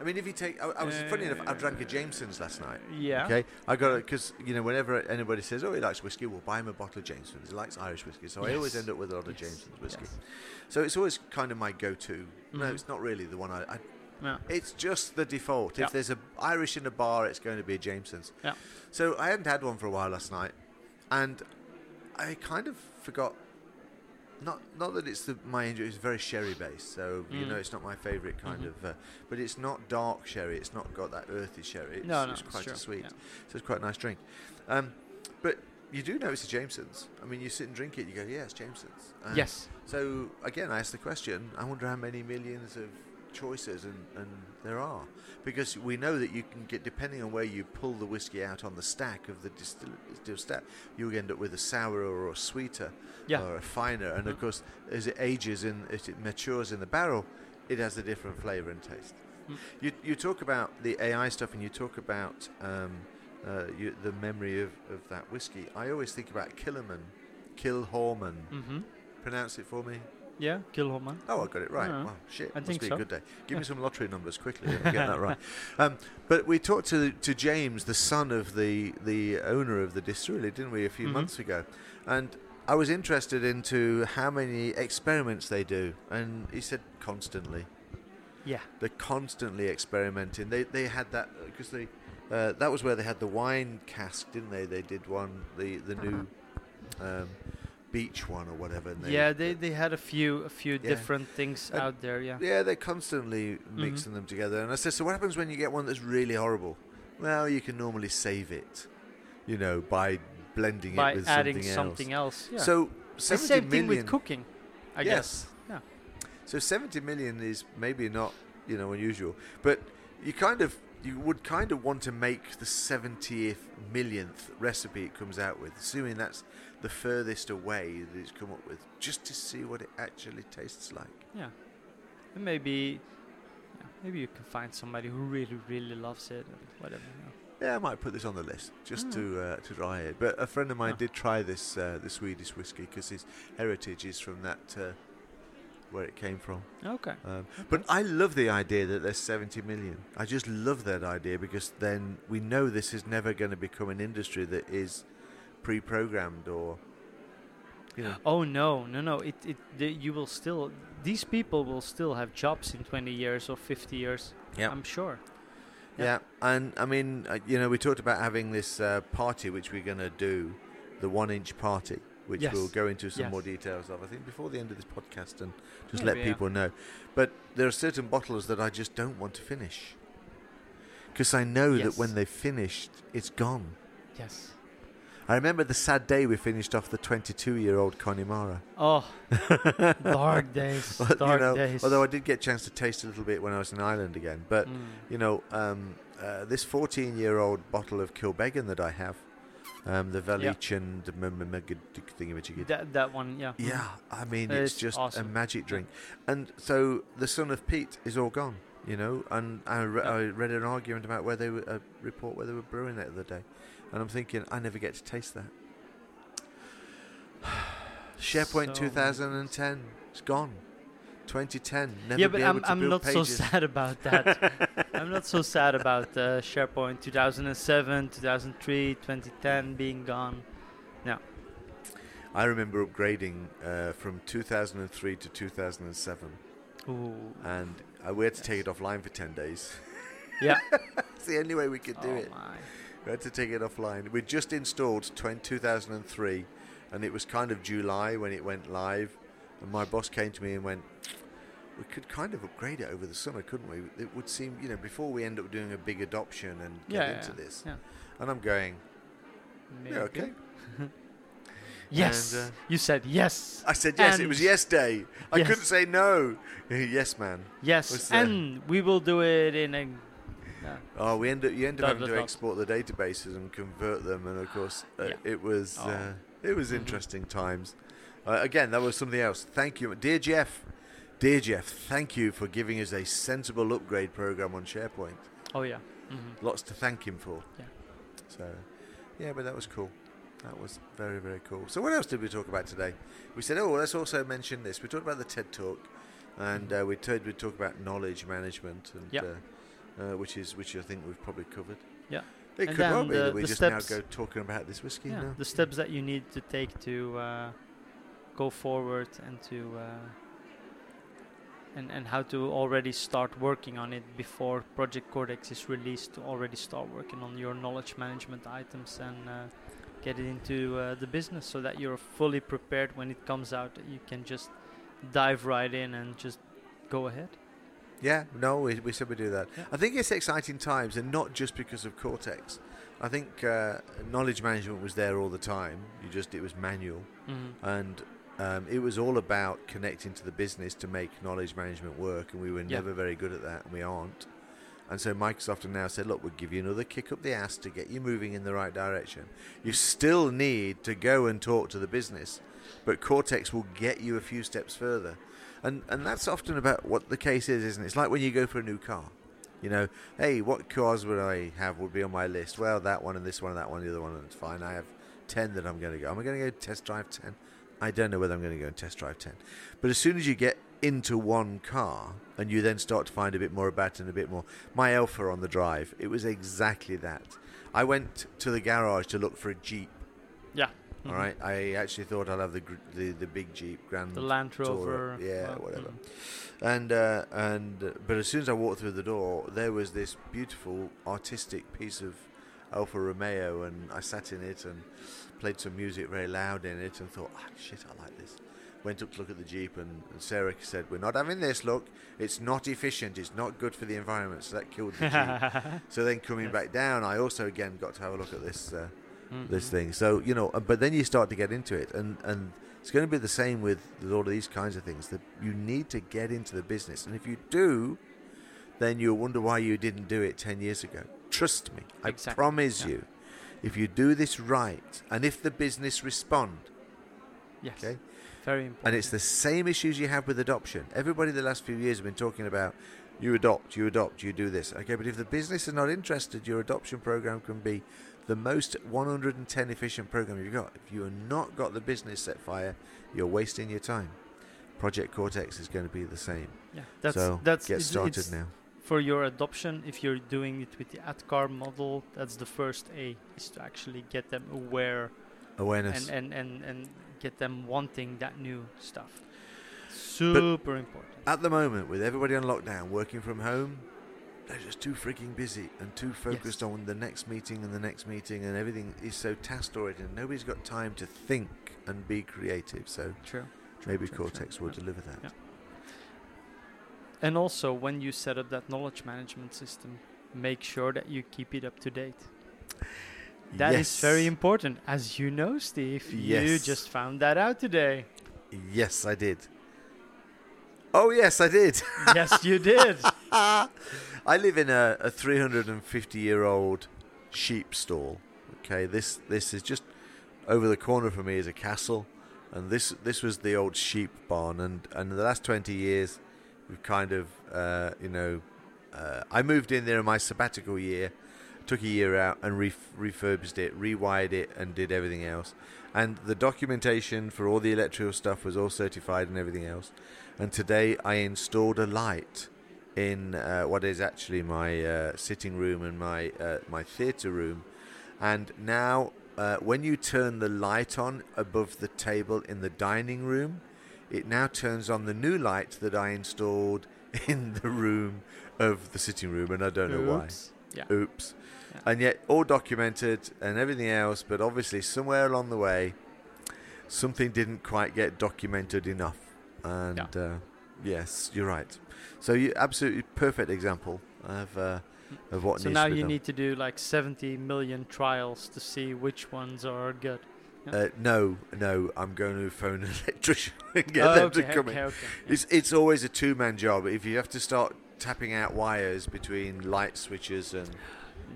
I mean, if you take, I, I was funny enough. I drank a Jameson's last night. yeah. Okay, I got it because you know whenever anybody says, "Oh, he likes whiskey," we'll buy him a bottle of Jameson's. He likes Irish whiskey, so I always end up with a lot of Yes. Jameson's whiskey. Yes. So it's always kind of my go-to. No, Mhm. it's not really the one I. I Yeah. it's just the default. If there's a Irish in a bar, it's going to be a Jameson's. Yeah. So I hadn't had one for a while last night, and I kind of forgot. Not not that it's the, my injury. It's very sherry based, so you Mm. know it's not my favourite kind Mhm. of. Uh, but it's not dark sherry. It's not got that earthy sherry. It's, No, no, it's it's quite true, sweet. yeah. So it's quite a nice drink. Um, but you do know it's a Jameson's. I mean, you sit and drink it, you go, yeah, it's Jameson's. And Yes. So again, I ask the question. I wonder how many millions of choices and, and there are, because we know that you can get depending on where you pull the whiskey out on the stack of the distill, distill stack, you end up with a sourer or a sweeter Yeah. or a finer. And of Mhm. course, as it ages and as it matures in the barrel, it has a different flavour and taste. Mm. You you talk about the AI stuff and you talk about um, uh, you, the memory of, of that whiskey. I always think about Killerman, Kilhorman. Mm-hmm. Pronounce it for me. Yeah. Kilchoman. Oh, I got it right. Yeah. Wow, shit. I Must think be so. a good day. Give me some lottery numbers quickly. get that right. Um, but we talked to to James, the son of the the owner of the distillery, didn't we, a few Mhm. months ago? And I was interested into how many experiments they do, and he said constantly. Yeah. They're constantly experimenting. They they had that because they uh, that was where they had the wine cask, didn't they? They did one the the new um, beach one or whatever. And they, yeah. They they had a few a few Yeah. different things And- out there. Yeah. Yeah, they're constantly Mm-hmm. mixing them together. And I said, so what happens when you get one that's really horrible? Well, you can normally save it, you know, by blending By it with adding something, something else. else. Yeah. So the 70 same thing with cooking. I Yes. guess. Yeah. So 70 million is maybe not, you know, unusual, but you kind of you would kind of want to make the 70th millionth recipe it comes out with, assuming that's the furthest away that it's come up with, just to see what it actually tastes like. Yeah. And maybe, yeah, maybe you can find somebody who really, really loves it, and whatever. You know. Yeah, I might put this on the list just Mm. to uh, to try it. But a friend of mine did try this uh, the Swedish whiskey because his heritage is from that uh, where it came from. Okay. Um, but I love the idea that there's 70 million. I just love that idea because then we know this is never going to become an industry that is pre-programmed or you know. Oh no, no, no! It, it, the, you will still. These people will still have jobs in 20 years or 50 years. Yeah. I'm sure. Yeah, and I mean, uh, you know, we talked about having this uh, party which we're going to do, the one-inch party, which Yes. we'll go into some Yes. more details of. I think before the end of this podcast, and just Maybe, let yeah. people know. But there are certain bottles that I just don't want to finish because I know that when they've finished, it's gone. Yes. I remember the sad day we finished off the 22-year-old Connemara. Oh, dark days. Dark you know, days. although I did get a chance to taste a little bit when I was in Ireland again, but Mm. you know, um, uh, this 14-year-old bottle of Kilbeggan that I have, um, the Valichan the m- m- m- thingamajiggy. that that one, yeah. Yeah, I mean, It's it's just a magic drink. And so the son of Pete is all gone, you know. And I, re- Yeah. I read an argument about where they were, a report where they were brewing it the other day, and I'm thinking, I never get to taste that. SharePoint So- 2010, it's gone. 2010, never yeah, but I'm, I'm not so sad about that. I'm not so sad about uh, SharePoint 2007, 2003, 2010 being gone. Yeah. I remember upgrading uh, from 2003 to 2007, Ooh. and uh, we had to take it offline for 10 days. Yeah. it's the only way we could do oh it. my. We had to take it offline. We just installed 20, 2003, and it was kind of July when it went live. And my boss came to me and went, "We could kind of upgrade it over the summer, couldn't we? It would seem, you know, before we end up doing a big adoption and get Yeah, into yeah, this." yeah. And I'm going, Maybe. "Yeah, okay." Yes. And, uh, you said yes. I said yes. it was yes day. I Yes. couldn't say no. yes, man. Yes. and we will do it in a. Yeah. Oh, we end up you end up having to dot. export the databases and convert them, and of course uh, Yeah. it was Oh. uh, it was Mhm. interesting times. Uh, again, that was something else. Thank you, dear Jeff. Dear Jeff, thank you for giving us a sensible upgrade program on SharePoint. Oh yeah. hmm Lots to thank him for. Yeah. So, yeah, but that was cool. That was very very cool. So, what else did we talk about today? We said, oh, let's also mention this. We talked about the TED Talk, and uh, we told we talk about knowledge management, and Yeah. uh, uh, which is which I think we've probably covered. Yeah. It And could well be that we just now go talking about this whiskey. Yeah. now. The steps that you need to take to uh, go forward and to. And, and how to already start working on it before Project Cortex is released to already start working on your knowledge management items and uh, get it into uh, the business so that you're fully prepared when it comes out that you can just dive right in and just go ahead. Yeah, no, we, we said we do that. Yeah. I think it's exciting times, and not just because of Cortex. I think uh, knowledge management was there all the time. You just it was manual, Mm-hmm. and um, it was all about connecting to the business to make knowledge management work. And we were Yeah. never very good at that, and we aren't. And so Microsoft have now said, look, we'll give you another kick up the ass to get you moving in the right direction. You still need to go and talk to the business, but Cortex will get you a few steps further. And and that's often about what the case is, isn't it? It's like when you go for a new car. You know, hey, what cars would I have would be on my list? Well, that one and this one and that one, the other one, and it's fine. I have 10 that I'm going to go. Am I going to go test drive 10? I don't know whether I'm going to go and test drive 10. But as soon as you get into one car and you then start to find a bit more about it and a bit more. My Alfa on the drive, it was exactly that. I went to the garage to look for a Jeep. Yeah. All right, I actually thought I'd have the the, the big Jeep, Grand The Land. Rover. yeah, well, whatever. mhm. And uh, and uh, but as soon as I walked through the door, there was this beautiful artistic piece of Alfa Romeo, and I sat in it and played some music very loud in it, and thought, ah, shit, I like this. Went up to look at the Jeep, and, and Sarah said, "We're not having this. Look, it's not efficient. It's not good for the environment." So that killed the Jeep. so then coming Yes. back down, I also again got to have a look at this. Uh, this Mhm. thing. So you know, uh, but then you start to get into it, and and it's going to be the same with, all of these kinds of things. That you need to get into the business, and if you do, then you'll wonder why you didn't do it 10 years ago. Trust me. I Exactly, promise yeah. you. If you do this right, and if the business respond, Yes. okay, Very important. and it's the same issues you have with adoption. Everybody the last few years have been talking about you adopt, you adopt, you do this. Okay, but if the business is not interested, your adoption program can be the most 110 efficient program you've got. If you have not got the business set fire, you're wasting your time. Project Cortex is going to be the same. yeah. That's so that's get started now. For your adoption. If you're doing it with the ADKAR model, that's the first A is to actually get them aware Awareness. and, and, and, and get them wanting that new stuff. Super important. At the moment, with everybody on lockdown, working from home, they're just too freaking busy and too focused Yes. on the next meeting and the next meeting, and everything is so task oriented. Nobody's got time to think and be creative. So True. true, maybe true, true. Cortex will Yeah. deliver that. Yeah. And also, when you set up that knowledge management system, make sure that you keep it up to date. That is very important, as you know, Steve. yes. You just found that out today. Yes, I did. Oh, yes, I did. yes, you did. I live in a, a 350 year old sheep stall. Okay, this this is just over the corner from me is a castle, and this this was the old sheep barn. And and in the last 20 years, we've kind of uh, you know, uh, I moved in there in my sabbatical year, took a year out and ref- refurbished it, rewired it, and did everything else. And the documentation for all the electrical stuff was all certified and everything else. And today I installed a light in uh, what is actually my uh, sitting room and my uh, my theatre room. And now, uh, when you turn the light on above the table in the dining room, it now turns on the new light that I installed in the room of the sitting room, and I don't know why. Oops. Yeah. Oops. Yeah. And yet, all documented and everything else, but obviously, somewhere along the way, something didn't quite get documented enough. And uh, yes, you're right. So, you absolutely perfect example of uh, of what So needs now to be So now you done. need to do like 70 million trials to see which ones are good. Uh, no, no, I'm going to phone an electrician and get Oh, them okay, to come okay, in. okay. It's it's always a two man job. If you have to start tapping out wires between light switches and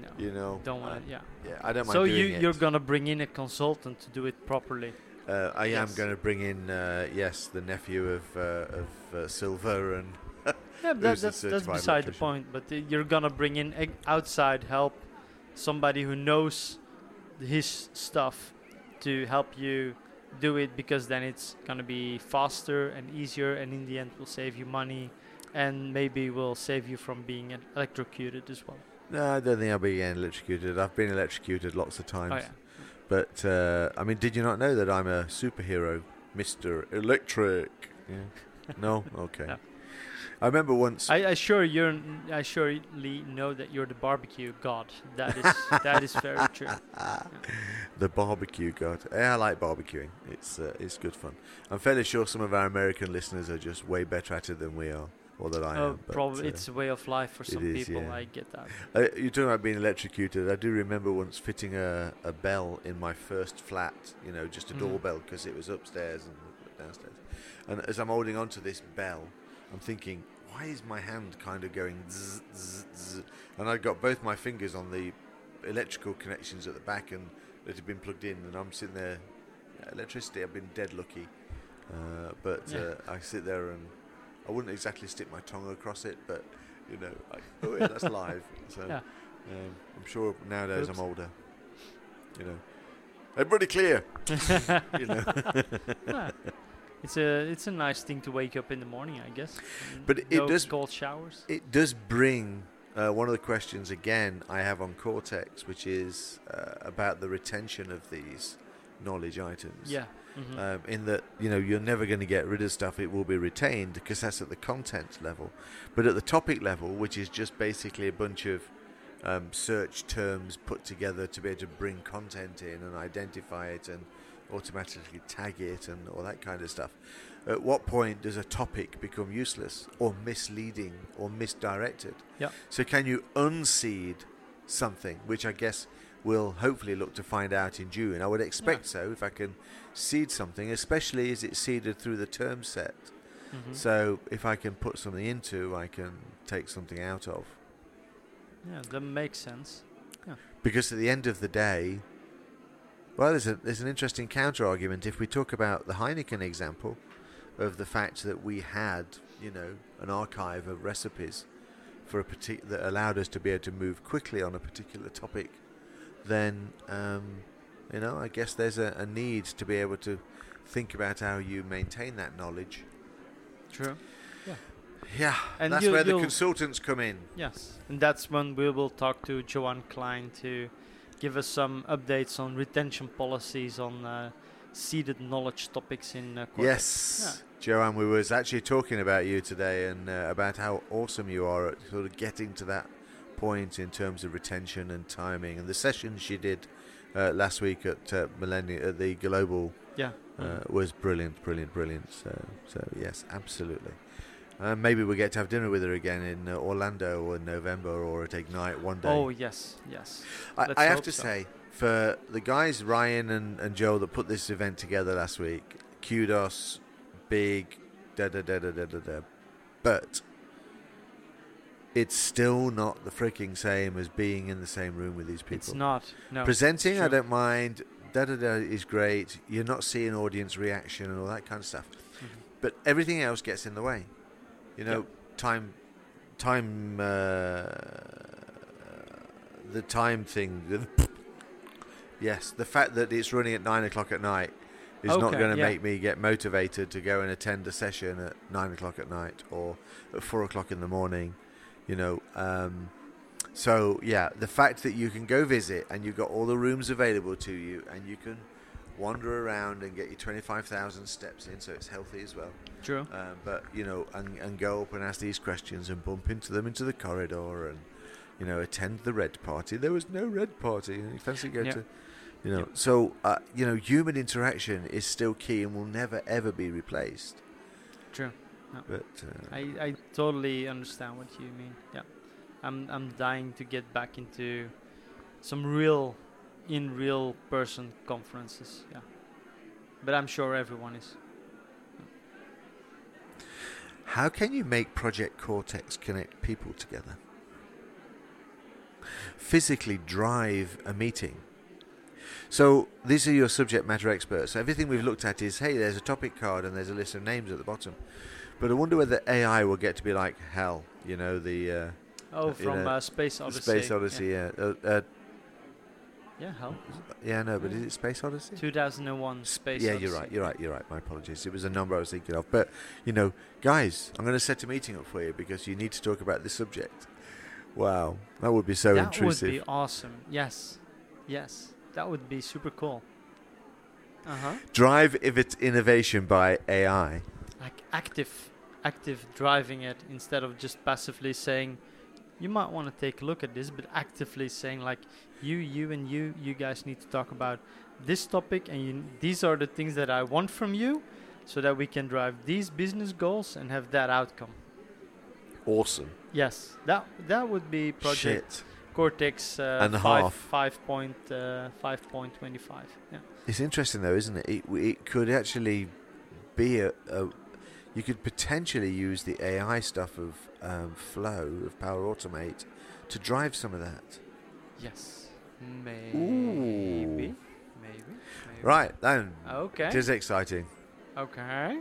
No, you know, don't want to. Yeah. yeah, I don't mind So doing you it. you're gonna bring in a consultant to do it properly. Uh, I am going to bring in, uh, yes, the nephew of uh, of uh, Silver, and Yeah, but that, that's that's beside the point. But uh, you're gonna bring in outside help, somebody who knows his stuff to help you do it because then it's gonna be faster and easier, and in the end will save you money, and maybe will save you from being electrocuted as well. no, I don't think I'll be getting electrocuted. I've been electrocuted lots of times, Oh yeah. but uh, I mean, did you not know that I'm a superhero, Mister Electric? Yeah. no, okay. No. I remember once. I, I sure you're. I surely know that you're the barbecue god. That is that is very true. the barbecue god. Yeah, I like barbecuing. It's uh, it's good fun. I'm fairly sure some of our American listeners are just way better at it than we are, or that I Oh, am. probably uh, it's a way of life for some is, people. yeah. I get that. Uh, you're talking about being electrocuted. I do remember once fitting a, a bell in my first flat, you know, just a Mm. doorbell because it was upstairs and downstairs. And as I'm holding onto this bell, I'm thinking, why is my hand kind of going zzz, zzz, zzz? And I got both my fingers on the electrical connections at the back and it had been plugged in, and I'm sitting there. Electricity, I've been dead lucky. Uh, but Yeah. uh, I sit there and I wouldn't exactly stick my tongue across it, but you know, I, oh yeah, that's live. So Yeah. um, I'm sure nowadays Oops. I'm older. You know, everybody clear. you know. It's a it's a nice thing to wake up in the morning, I guess. But it no does- cold showers. it does bring uh, one of the questions again I have on Cortex, which is uh, about the retention of these knowledge items. Yeah. mhm. um, in that you know you're never going to get rid of stuff; it will be retained because that's at the content level. But at the topic level, which is just basically a bunch of um, search terms put together to be able to bring content in and identify it and automatically tag it and all that kind of stuff. At what point does a topic become useless or misleading or misdirected? Yeah. So can you unseed something, which I guess we'll hopefully look to find out in June. I would expect so if I can seed something, especially as it's seeded through the term set. Mm-hmm. So if I can put something into, I can take something out of. yeah, that makes sense. Yeah. Because at the end of the day, well, there's, a, there's an interesting counter argument. If we talk about the Heineken example of the fact that we had, you know, an archive of recipes for a partic- that allowed us to be able to move quickly on a particular topic, then, um, you know, I guess there's a, a need to be able to think about how you maintain that knowledge. True. Yeah, And that's you- where the consultants come in. Yes, and that's when we will talk to Joanne Klein to give us some updates on retention policies on uh, seeded knowledge topics in uh, Cortex. Yes, Joanne, we was actually talking about you today and uh, about how awesome you are at sort of getting to that point in terms of retention and timing. And the session she did uh, last week at uh, Millennium at the Global Yeah. uh, was brilliant, brilliant, brilliant. So, so yes, absolutely. Uh, maybe we'll get to have dinner with her again in uh, Orlando in November or at Ignite one day. Oh yes, yes. I, I have to so. say, for the guys Ryan and, and Joe that put this event together last week, kudos, big, da da da da da da da. But it's still not the freaking same as being in the same room with these people. It's not. No. Presenting, I don't mind. Da da da is great. You're not seeing audience reaction and all that kind of stuff. Mhm. But everything else gets in the way. You know, time, time, uh, the time thing. yes, the fact that it's running at nine o'clock at night is not going to yeah. make me get motivated to go and attend a session at nine o'clock at night or at four o'clock in the morning. You know, um, so yeah, the fact that you can go visit and you've got all the rooms available to you and you can wander around and get your twenty-five thousand steps in, so it's healthy as well. True. Um, but you know, and, and go up and ask these questions and bump into them into the corridor and you know attend the red party. There was no red party. You fancy go Yeah. to, you know. So uh, you know, human interaction is still key and will never ever be replaced. True. But uh, I, I totally understand what you mean. Yeah. I'm I'm dying to get back into some real in real person conferences. Yeah. But I'm sure everyone is. how can you make Project Cortex connect people together? Physically drive a meeting. So these are your subject matter experts. Everything we've looked at is, hey, there's a topic card and there's a list of names at the bottom. But I wonder whether AI will get to be like HAL. You know the uh, Oh, in from a uh, Space Odyssey. Space Odyssey. Yeah, uh, uh, Yeah, HAL. yeah, no, but is it Space Odyssey? 2001 Space Odyssey. yeah, Odyssey. you're right. You're right. You're right. My apologies. It was a number I was thinking of. But you know, guys, I'm going to set a meeting up for you because you need to talk about this subject. Wow, that would be so that intrusive. That would be awesome. Yes. Yes. That would be super cool. Uh huh. Drive if it's innovation by AI. Like active, active driving it instead of just passively saying, you might want to take a look at this, but actively saying like, you, you, and you, you guys need to talk about this topic, and you, these are the things that I want from you, so that we can drive these business goals and have that outcome. Awesome. Yes, that that would be project Shit. Cortex uh, And five half. five point uh, five point twenty five. Yeah. It's interesting though, isn't it? It, it could actually be a, a. You could potentially use the AI stuff of um, Flow of Power Automate to drive some of that. Yes. Maybe. Maybe. Maybe. Right then, Okay. it is exciting. okay.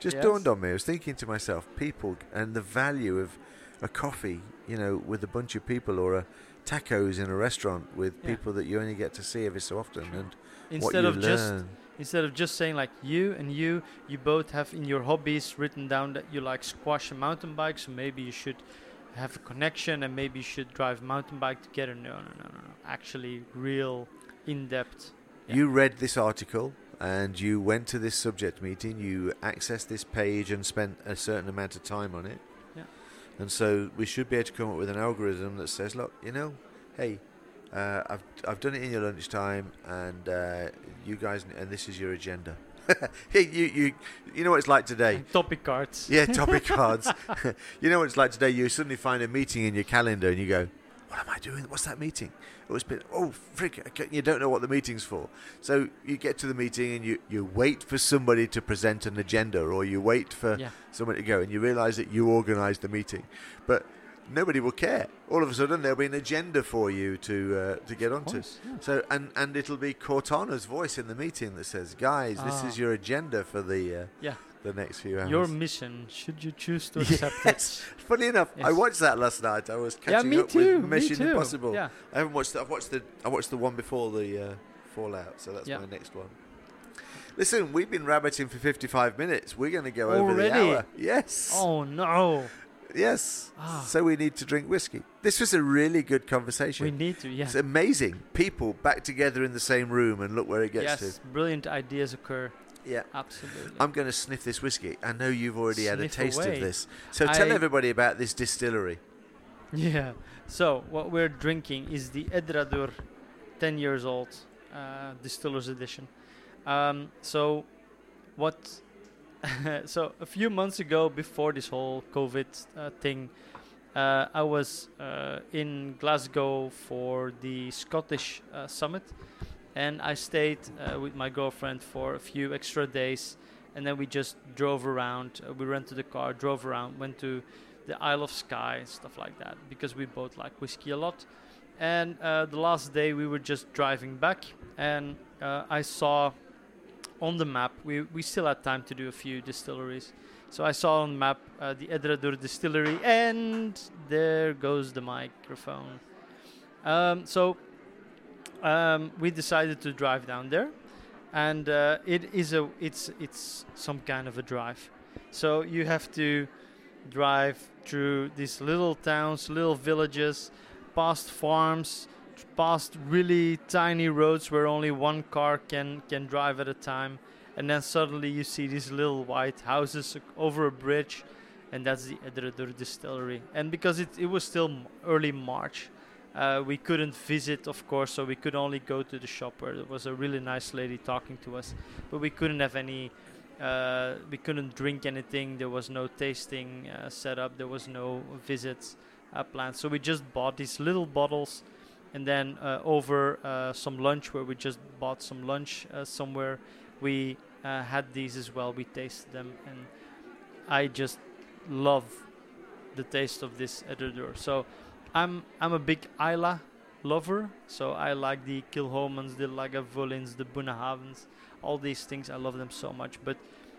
Just Yes. dawned on me. I was thinking to myself, people and the value of a coffee, you know, with a bunch of people, or a tacos in a restaurant with Yeah. people that you only get to see every so often, and what Instead you of just learn. Instead of just saying like you and you, you both have in your hobbies written down that you like squash and mountain bike, so maybe you should have a connection and maybe you should drive mountain bike together. No, no, no, no, no. Actually, real in depth. Yeah. You read this article and you went to this subject meeting. You accessed this page and spent a certain amount of time on it. Yeah. And so we should be able to come up with an algorithm that says, look, you know, hey, uh, I've I've done it in your lunchtime, and uh, you guys, and this is your agenda. hey, you you you know what it's like today. Topic cards. Yeah, topic cards. you know what it's like today. You suddenly find a meeting in your calendar, and you go, what am I doing? What's that meeting? Oh, it was been, oh, frick, you don't know what the meeting's for. So you get to the meeting and you, you wait for somebody to present an agenda or you wait for Yeah. somebody to go and you realize that you organized the meeting. But nobody will care. All of a sudden, there'll be an agenda for you to uh, to get onto. course, yeah. So and and it'll be Cortana's voice in the meeting that says, "Guys, this Ah. is your agenda for the uh, Yeah. the next few hours." Your mission, should you choose to accept Yes. Funny enough, I watched that last night. I was Yeah, catching me up too. with Mission me too. Impossible. Yeah. I haven't watched. The, I've watched the. I watched the one before the uh, Fallout, so that's Yeah. my next one. Listen, we've been rabbiting for 55 minutes. We're going to go over the hour. Yes. Oh no. Yes. Ah. So we need to drink whiskey. This was a really good conversation. We need to. Yeah. It's amazing. People back together in the same room, and look where it gets to. yes. Brilliant ideas occur. Yeah. Absolutely. I'm going to sniff this whiskey. I know you've already had a taste away. of this. So tell I- everybody about this distillery. Yeah. So what we're drinking is the Edradour, 10 years old, uh, distillers edition. Um, so what? so a few months ago, before this whole COVID uh, thing, uh, I was uh, in Glasgow for the Scottish uh, summit, and I stayed uh, with my girlfriend for a few extra days, and then we just drove around. We rented a car, drove around, went to the Isle of Skye, and stuff like that, because we both like whiskey a lot. And the last day we were just driving back, and I saw on the map we we still had time to do a few distilleries. So I saw on the map uh, the Edradour distillery, and there goes the microphone. Um, so um, we decided to drive down there, and uh, it is a it's it's some kind of a drive. So you have to drive through these little towns, little villages, past farms, past really tiny roads where only one car can can drive at a time, and then suddenly you see these little white houses over a bridge, and that's the Edradour distillery. And because it it was still early March. Uh, we couldn't visit, of course, so we could only go to the shop where there was a really nice lady talking to us. But we couldn't have any uh, we couldn't drink anything. There was no tasting uh, set up. There was no visits uh, planned. So we just bought these little bottles, and then uh, over uh, some lunch where we just bought some lunch uh, somewhere, we had these as well. We tasted them, and I just love the taste of this Edradour. So I'm I'm a big Islay lover. So I like the Kilchomans, the Lagavulins, the Bunnahabhains, all these things. I love them so much. But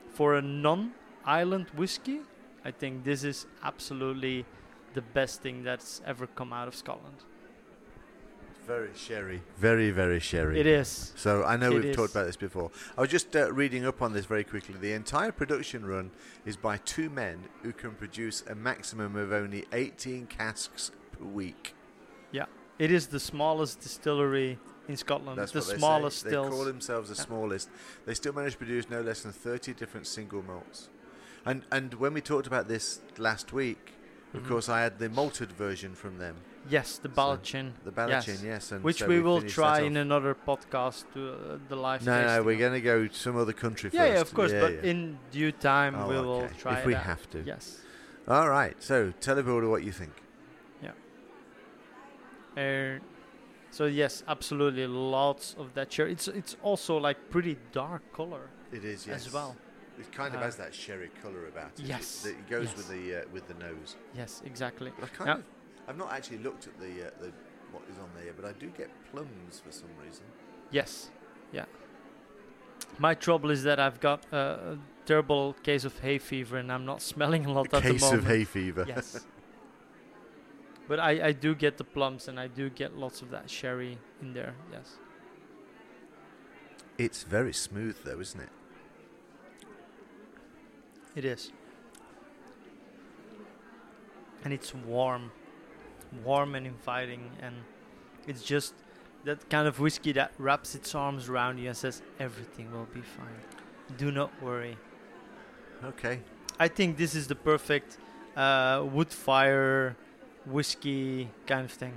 for a non-island whiskey, I think this is absolutely the best thing that's ever come out of Scotland. Very sherry. Very, very sherry. It is. So I know It we've talked about this before. I was just uh, reading up on this very quickly. The entire production run is by two men who can produce a maximum of only 18 casks per week. Yeah, it is the smallest distillery in Scotland. That's the smallest say. stills. They call themselves the Yeah. smallest. They still manage to produce no less than 30 different single malts. And and when we talked about this last week, of Mhm. course, I had the malted version from them, Yes, the So, Ballechin. the Ballechin, yes, and Which so we will try in another podcast to uh, the live No, no, we're going to go to some other country Yeah, first. yeah, of course, Yeah, but yeah. in due time Oh, we will okay. try if we out. have to. Yes. All right. So tell everybody what you think. Yeah. Uh, so yes, absolutely, lots of that sherry. It's it's also like pretty dark color It is yes. as well. It kind of Uh, has that sherry colour about it. yes, It, it goes yes. with the uh, with the nose. Yes, exactly. I kind Now- of, I've not actually looked at the uh, the what is on there, but I do get plums for some reason. Yes, yeah. My trouble is that I've got a terrible case of hay fever, and I'm not smelling a lot A at the moment. case of hay fever. Yes. but I, I do get the plums, and I do get lots of that sherry in there. Yes. It's very smooth though, isn't it? It is. And it's warm. Warm and inviting and it's just that kind of whiskey that wraps its arms around you and says everything will be fine. Do not worry. Okay. I think this is the perfect uh, wood fire whiskey kind of thing.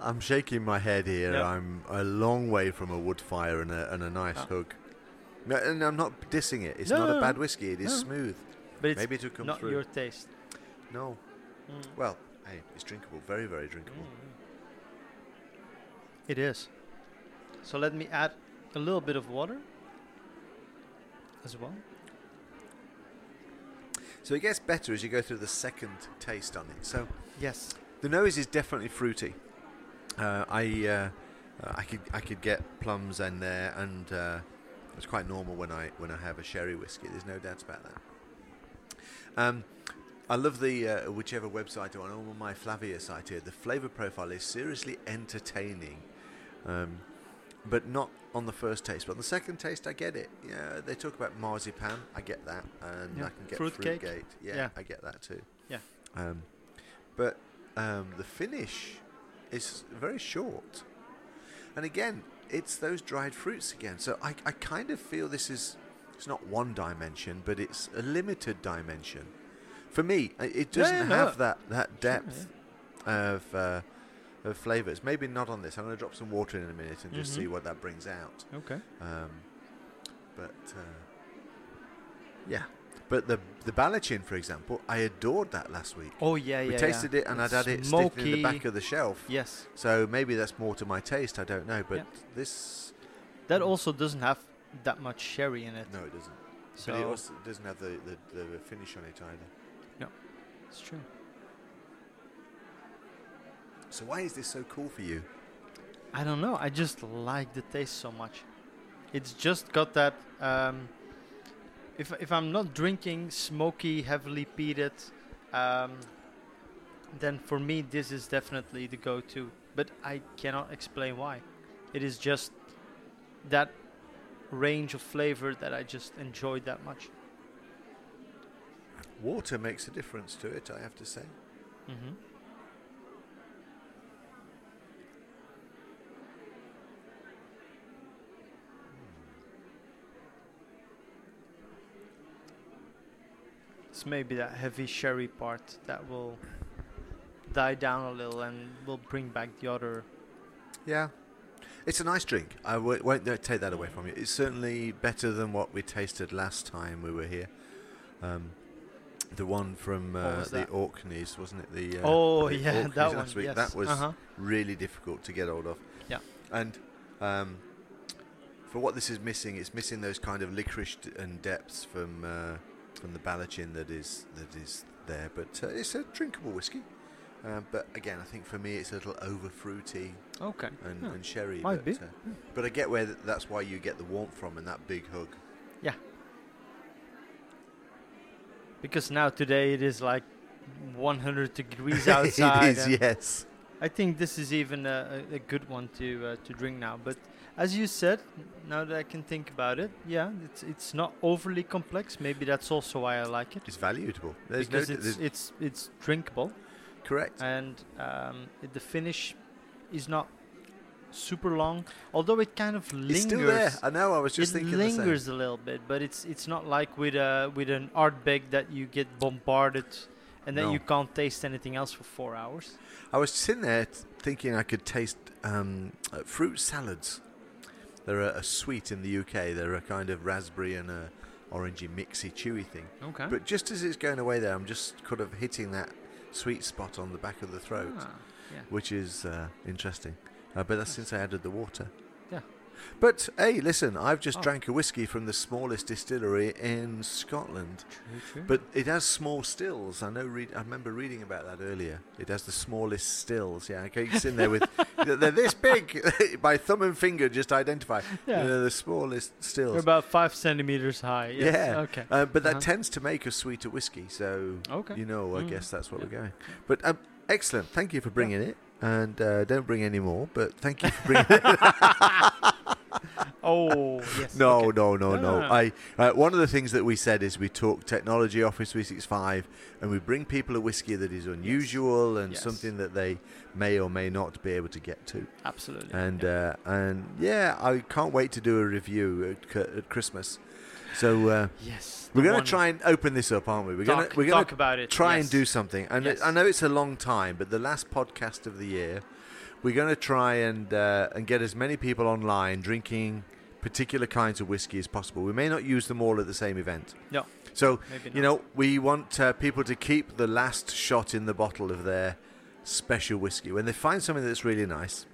I'm shaking my head here. Yeah. I'm a long way from a wood fire and a, and a nice Ah. hug. No, and I'm not dissing it. It's No, not no, a bad whiskey. It is smooth. But it's Maybe will come not through. your taste. No. Mm. Well, hey, it's drinkable. Very, very drinkable. Mm. It is. So let me add a little bit of water as well. So it gets better as you go through the second taste on it. So Yes. the nose is definitely fruity. Uh, I uh, uh, I could I could get plums in there, and uh, it's quite normal when I when I have a sherry whiskey. There's no doubt about that. Um, I love the uh, whichever website I'm on, on my Flaviar site here. The flavour profile is seriously entertaining, um, but not on the first taste. But on the second taste, I get it. Yeah, they talk about marzipan. I get that, and Yeah. I can get Fruitcake. fruitcake. Yeah, Yeah. I get that too. Yeah. Um, but um, the finish is very short, and again, it's those dried fruits again. So I, I kind of feel this is it's not one dimension, but it's a limited dimension. For me, it doesn't yeah, no. have that that depth of uh, of flavors. Maybe not on this. I'm going to drop some water in a minute and just Mhm. see what that brings out. Okay. Um, but uh, yeah, but the the Ballechin, for example, I adored that last week. Oh yeah, yeah. we tasted yeah. it and I'd had it sticking in the back of the shelf. Yes. So maybe that's more to my taste. I don't know, but this That also doesn't have that much sherry in it. no, it doesn't. So but it also doesn't have the, the, the finish on it either. It's true. So why is this so cool for you? I don't know. I just like the taste so much. It's just got that. Um, if if I'm not drinking smoky, heavily peated, um, then for me this is definitely the go-to. But I cannot explain why. It is just that range of flavor that I just enjoyed that much. Water makes a difference to it, I have to say. Mm-hmm. It's maybe that heavy sherry part that will die down a little and will bring back the other. Yeah. It's a nice drink. I w- won't take that away from you. It's certainly better than what we tasted last time we were here. Um, the one from uh, the? Orkneys, wasn't it? The uh, oh the yeah, Orkneys that one. week. yes. That was uh-huh. really difficult to get hold of. Yeah. And um, for what this is missing, it's missing those kind of licorice d- and depths from uh, from the Ballechin that is that is there. But uh, it's a drinkable whiskey. Uh, but again, I think for me it's a little over fruity Okay. and, Yeah. and sherry. Might but, be. Uh, but I get where th- that's why you get the warmth from and that big hug. Because now today it is like 100 degrees outside. it is, yes. I think this is even a, a, a good one to uh, to drink now. But as you said, now that I can think about it, yeah, it's it's not overly complex. Maybe that's also why I like it It's valuable. There's because no, it's it's it's drinkable correct. and um, it, the finish is not super long. Although it kind of lingers. It's still there. I know. I was just it thinking the same. lingers a little bit, but it's it's not like with a with an Ardbeg that you get bombarded and then No. you can't taste anything else for four hours. I was sitting there t- thinking I could taste um, uh, fruit salads. They're a, a sweet in the UK. They're a kind of raspberry and a orangey, mixy, chewy thing. Okay. But just as it's going away there, I'm just kind of hitting that sweet spot on the back of the throat, Ah, yeah. which is uh, interesting. Uh, but that's since I added the water. Yeah. But hey, listen, I've just Oh. drank a whiskey from the smallest distillery in Scotland. True, true. But it has small stills. I know. Read, I remember reading about that earlier. It has the smallest stills. Yeah, okay, it's in there with. they're this big. By thumb and finger, just identify. Yeah. They're the smallest stills. They're about five centimeters high. Yes. Yeah. Okay. Uh, but that Uh-huh. tends to make a sweeter whiskey. So Okay. you know, I Mm. guess that's what Yeah. we're going. But um, excellent. Thank you for bringing it. And uh, don't bring any more. But thank you for bringing it. Oh yes. No, okay. no, no, No, no. I uh, one of the things that we said is we talk technology, Office 365, and we bring people a whiskey that is unusual and Yes. something that they may or may not be able to get to. Absolutely. And yeah. uh, and yeah, I can't wait to do a review at, at Christmas. So uh, yes. We're going to try and open this up, aren't we? We're going to we're going talk to about it. try and do something. And it- Yes. I know it's a long time, but the last podcast of the year, we're going to try and uh, and get as many people online drinking particular kinds of whiskey as possible. We may not use them all at the same event. No. So you know, we want uh, people to keep the last shot in the bottle of their special whiskey when they find something that's really nice.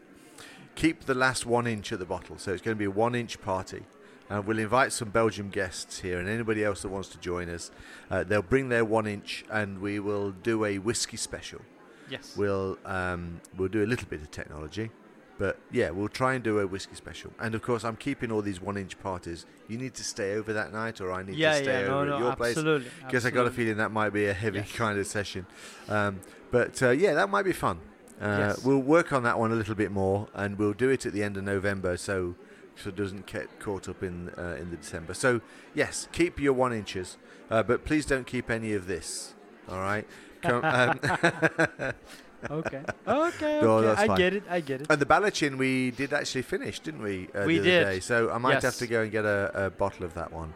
keep the last one inch of the bottle. So it's going to be a one inch party. And we'll invite some Belgium guests here and anybody else that wants to join us. Uh, they'll bring their one inch and we will do a whiskey special. Yes. We'll um, we'll do a little bit of technology, but yeah, we'll try and do a whiskey special. And of course, I'm keeping all these one inch parties. You need to stay over that night, or I need yeah, to stay yeah, over no, at no, your place. absolutely. Because I got a feeling that might be a heavy Yes. kind of session. Um, but uh, yeah, that might be fun. Uh, Yes. We'll work on that one a little bit more, and we'll do it at the end of November, so so it doesn't get caught up in uh, in the December. So yes, keep your one inches, uh, but please don't keep any of this. All right. Come, um, Okay. Okay. No, okay. I get it. I get it. And the Ballechin we did actually finish, didn't we? Uh, We the did. Day? So I might have to go and get a, a bottle of that one.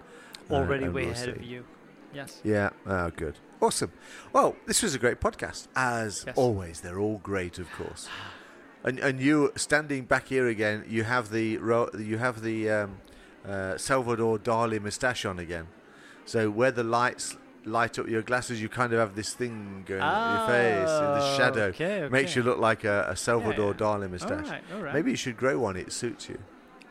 uh, Already way we'll ahead of you. Yes. Yeah. Oh, good. Awesome. Well, this was a great podcast, as Yes. always. They're all great, of course. And and you standing back here again, you have the you have the um, uh, Salvador Dali moustache on again. So where the lights light up your glasses, you kind of have this thing going on your face in the Ah, shadow. Okay. okay. Makes you look like a, a Salvador yeah. Dali moustache. right. All right. Maybe you should grow one. It suits you.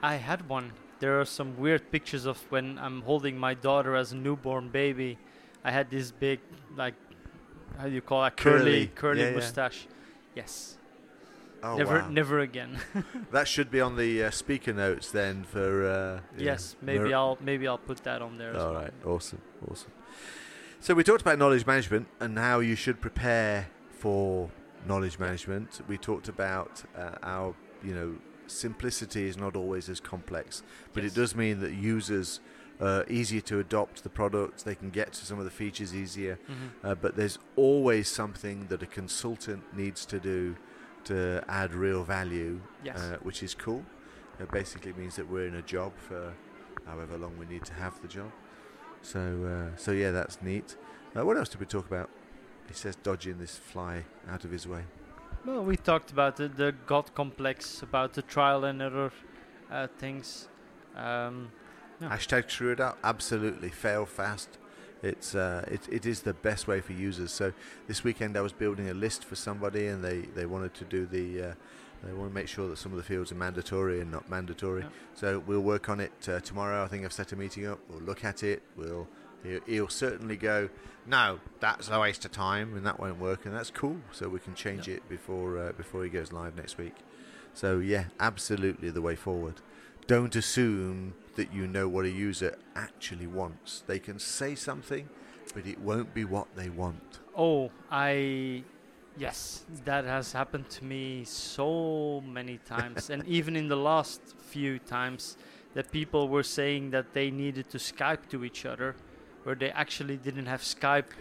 I had one. There are some weird pictures of when I'm holding my daughter as a newborn baby. I had this big, like, how do you call that? Curly. Curly, curly Yeah, yeah. mustache. Yes. Oh never, wow. never again. That should be on the uh, speaker notes then for. Uh, yes. Maybe Mir- I'll, maybe I'll put that on there. as All well. right, awesome, awesome. So we talked about knowledge management and how you should prepare for knowledge management. We talked about uh, our, you know, simplicity is not always as complex, but Yes. it does mean that users are easier to adopt the product. They can get to some of the features easier. Mhm. Uh, but there's always something that a consultant needs to do to add real value, Yes. uh, which is cool. It basically means that we're in a job for however long we need to have the job. So, uh, so yeah, that's neat. Uh, what else did we talk about? He says dodging this fly out of his way. Well, we talked about the, the God complex, about the trial and error uh, things. Um, Yeah. Hashtag screw it up. Absolutely, fail fast. It's uh, it, it is the best way for users. So this weekend I was building a list for somebody, and they, they wanted to do the uh, they want to make sure that some of the fields are mandatory and not mandatory. Yeah. So we'll work on it uh, tomorrow. I think I've set a meeting up. We'll look at it. We'll he'll, he'll certainly go. No, that's a waste of time, and that won't work, and that's cool. So we can change it before uh, before he goes live next week. So yeah, absolutely the way forward. Don't assume that you know what a user actually wants. They can say something, but it won't be what they want. Oh, I. Yes, that has happened to me so many times. and even in the last few times, that people were saying that they needed to Skype to each other, where they actually didn't have Skype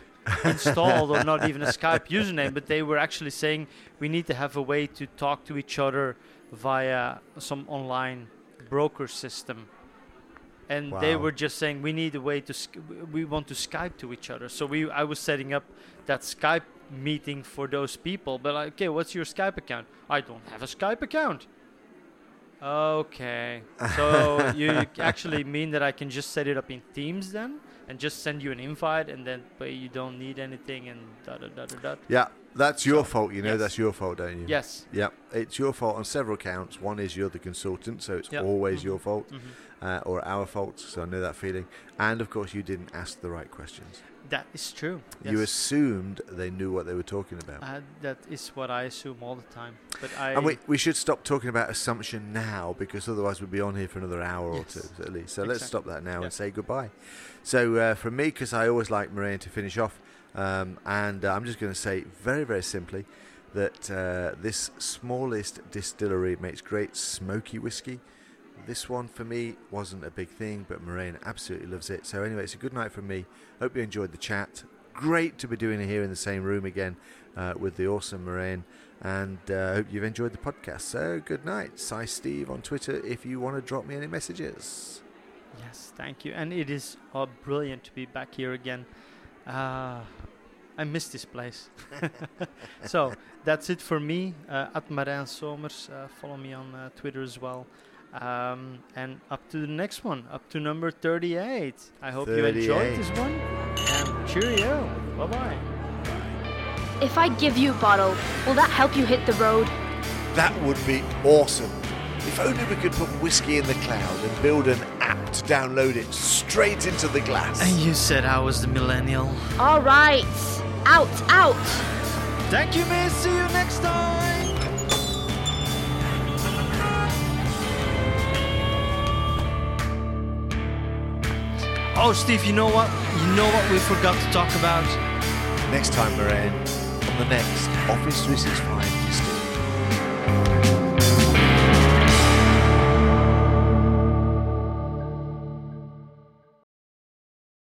installed or not even a Skype username, but they were actually saying we need to have a way to talk to each other via some online broker system. And they were just saying we need a way to we want to Skype to each other. So we I was setting up that Skype meeting for those people. But like, okay, what's your Skype account? I don't have a Skype account. Okay, so you you actually mean that I can just set it up in Teams then, and just send you an invite, and then but you don't need anything, and da da da da da. Yeah, that's your So, fault. You know, yes. that's your fault, don't you? Yes. Yep, it's your fault on several counts. One is you're the consultant, so it's Yep. always Mhm. your fault, hmm uh, or our fault. So I know that feeling. And of course, you didn't ask the right questions. That is true. You assumed they knew what they were talking about. Uh, that is what I assume all the time. But I. and we, we should stop talking about assumption now because otherwise we'd be on here for another hour Yes. or two at least. So let's stop that now Yeah. and say goodbye. So uh, from me, because I always like Marijn to finish off, um, and uh, I'm just going to say very, very simply that uh, this smallest distillery makes great smoky whiskey. This one for me wasn't a big thing, but Marijn absolutely loves it. So anyway, it's a good night from me. Hope you enjoyed the chat. Great to be doing it here in the same room again uh, with the awesome Marijn and uh, hope you've enjoyed the podcast. So, good night. Cy Steve on Twitter if you want to drop me any messages. Yes, thank you. And it is uh, brilliant to be back here again. Uh, I miss this place. so that's it for me. Uh, at Marijn Somers. Uh, follow me on uh, Twitter as well. Um, and up to the next one, up to number 38. I hope you enjoyed this one. And cheerio. Bye bye. If I give you a bottle, will that help you hit the road? That would be awesome. If only we could put whiskey in the cloud and build an app to download it straight into the glass. And you said I was the millennial. All right. Out, out. Thank you, miss. See you next time. Oh, Steve, you know what? You know what we forgot to talk about? Next time, Marijn, on the next Office 365 Disco.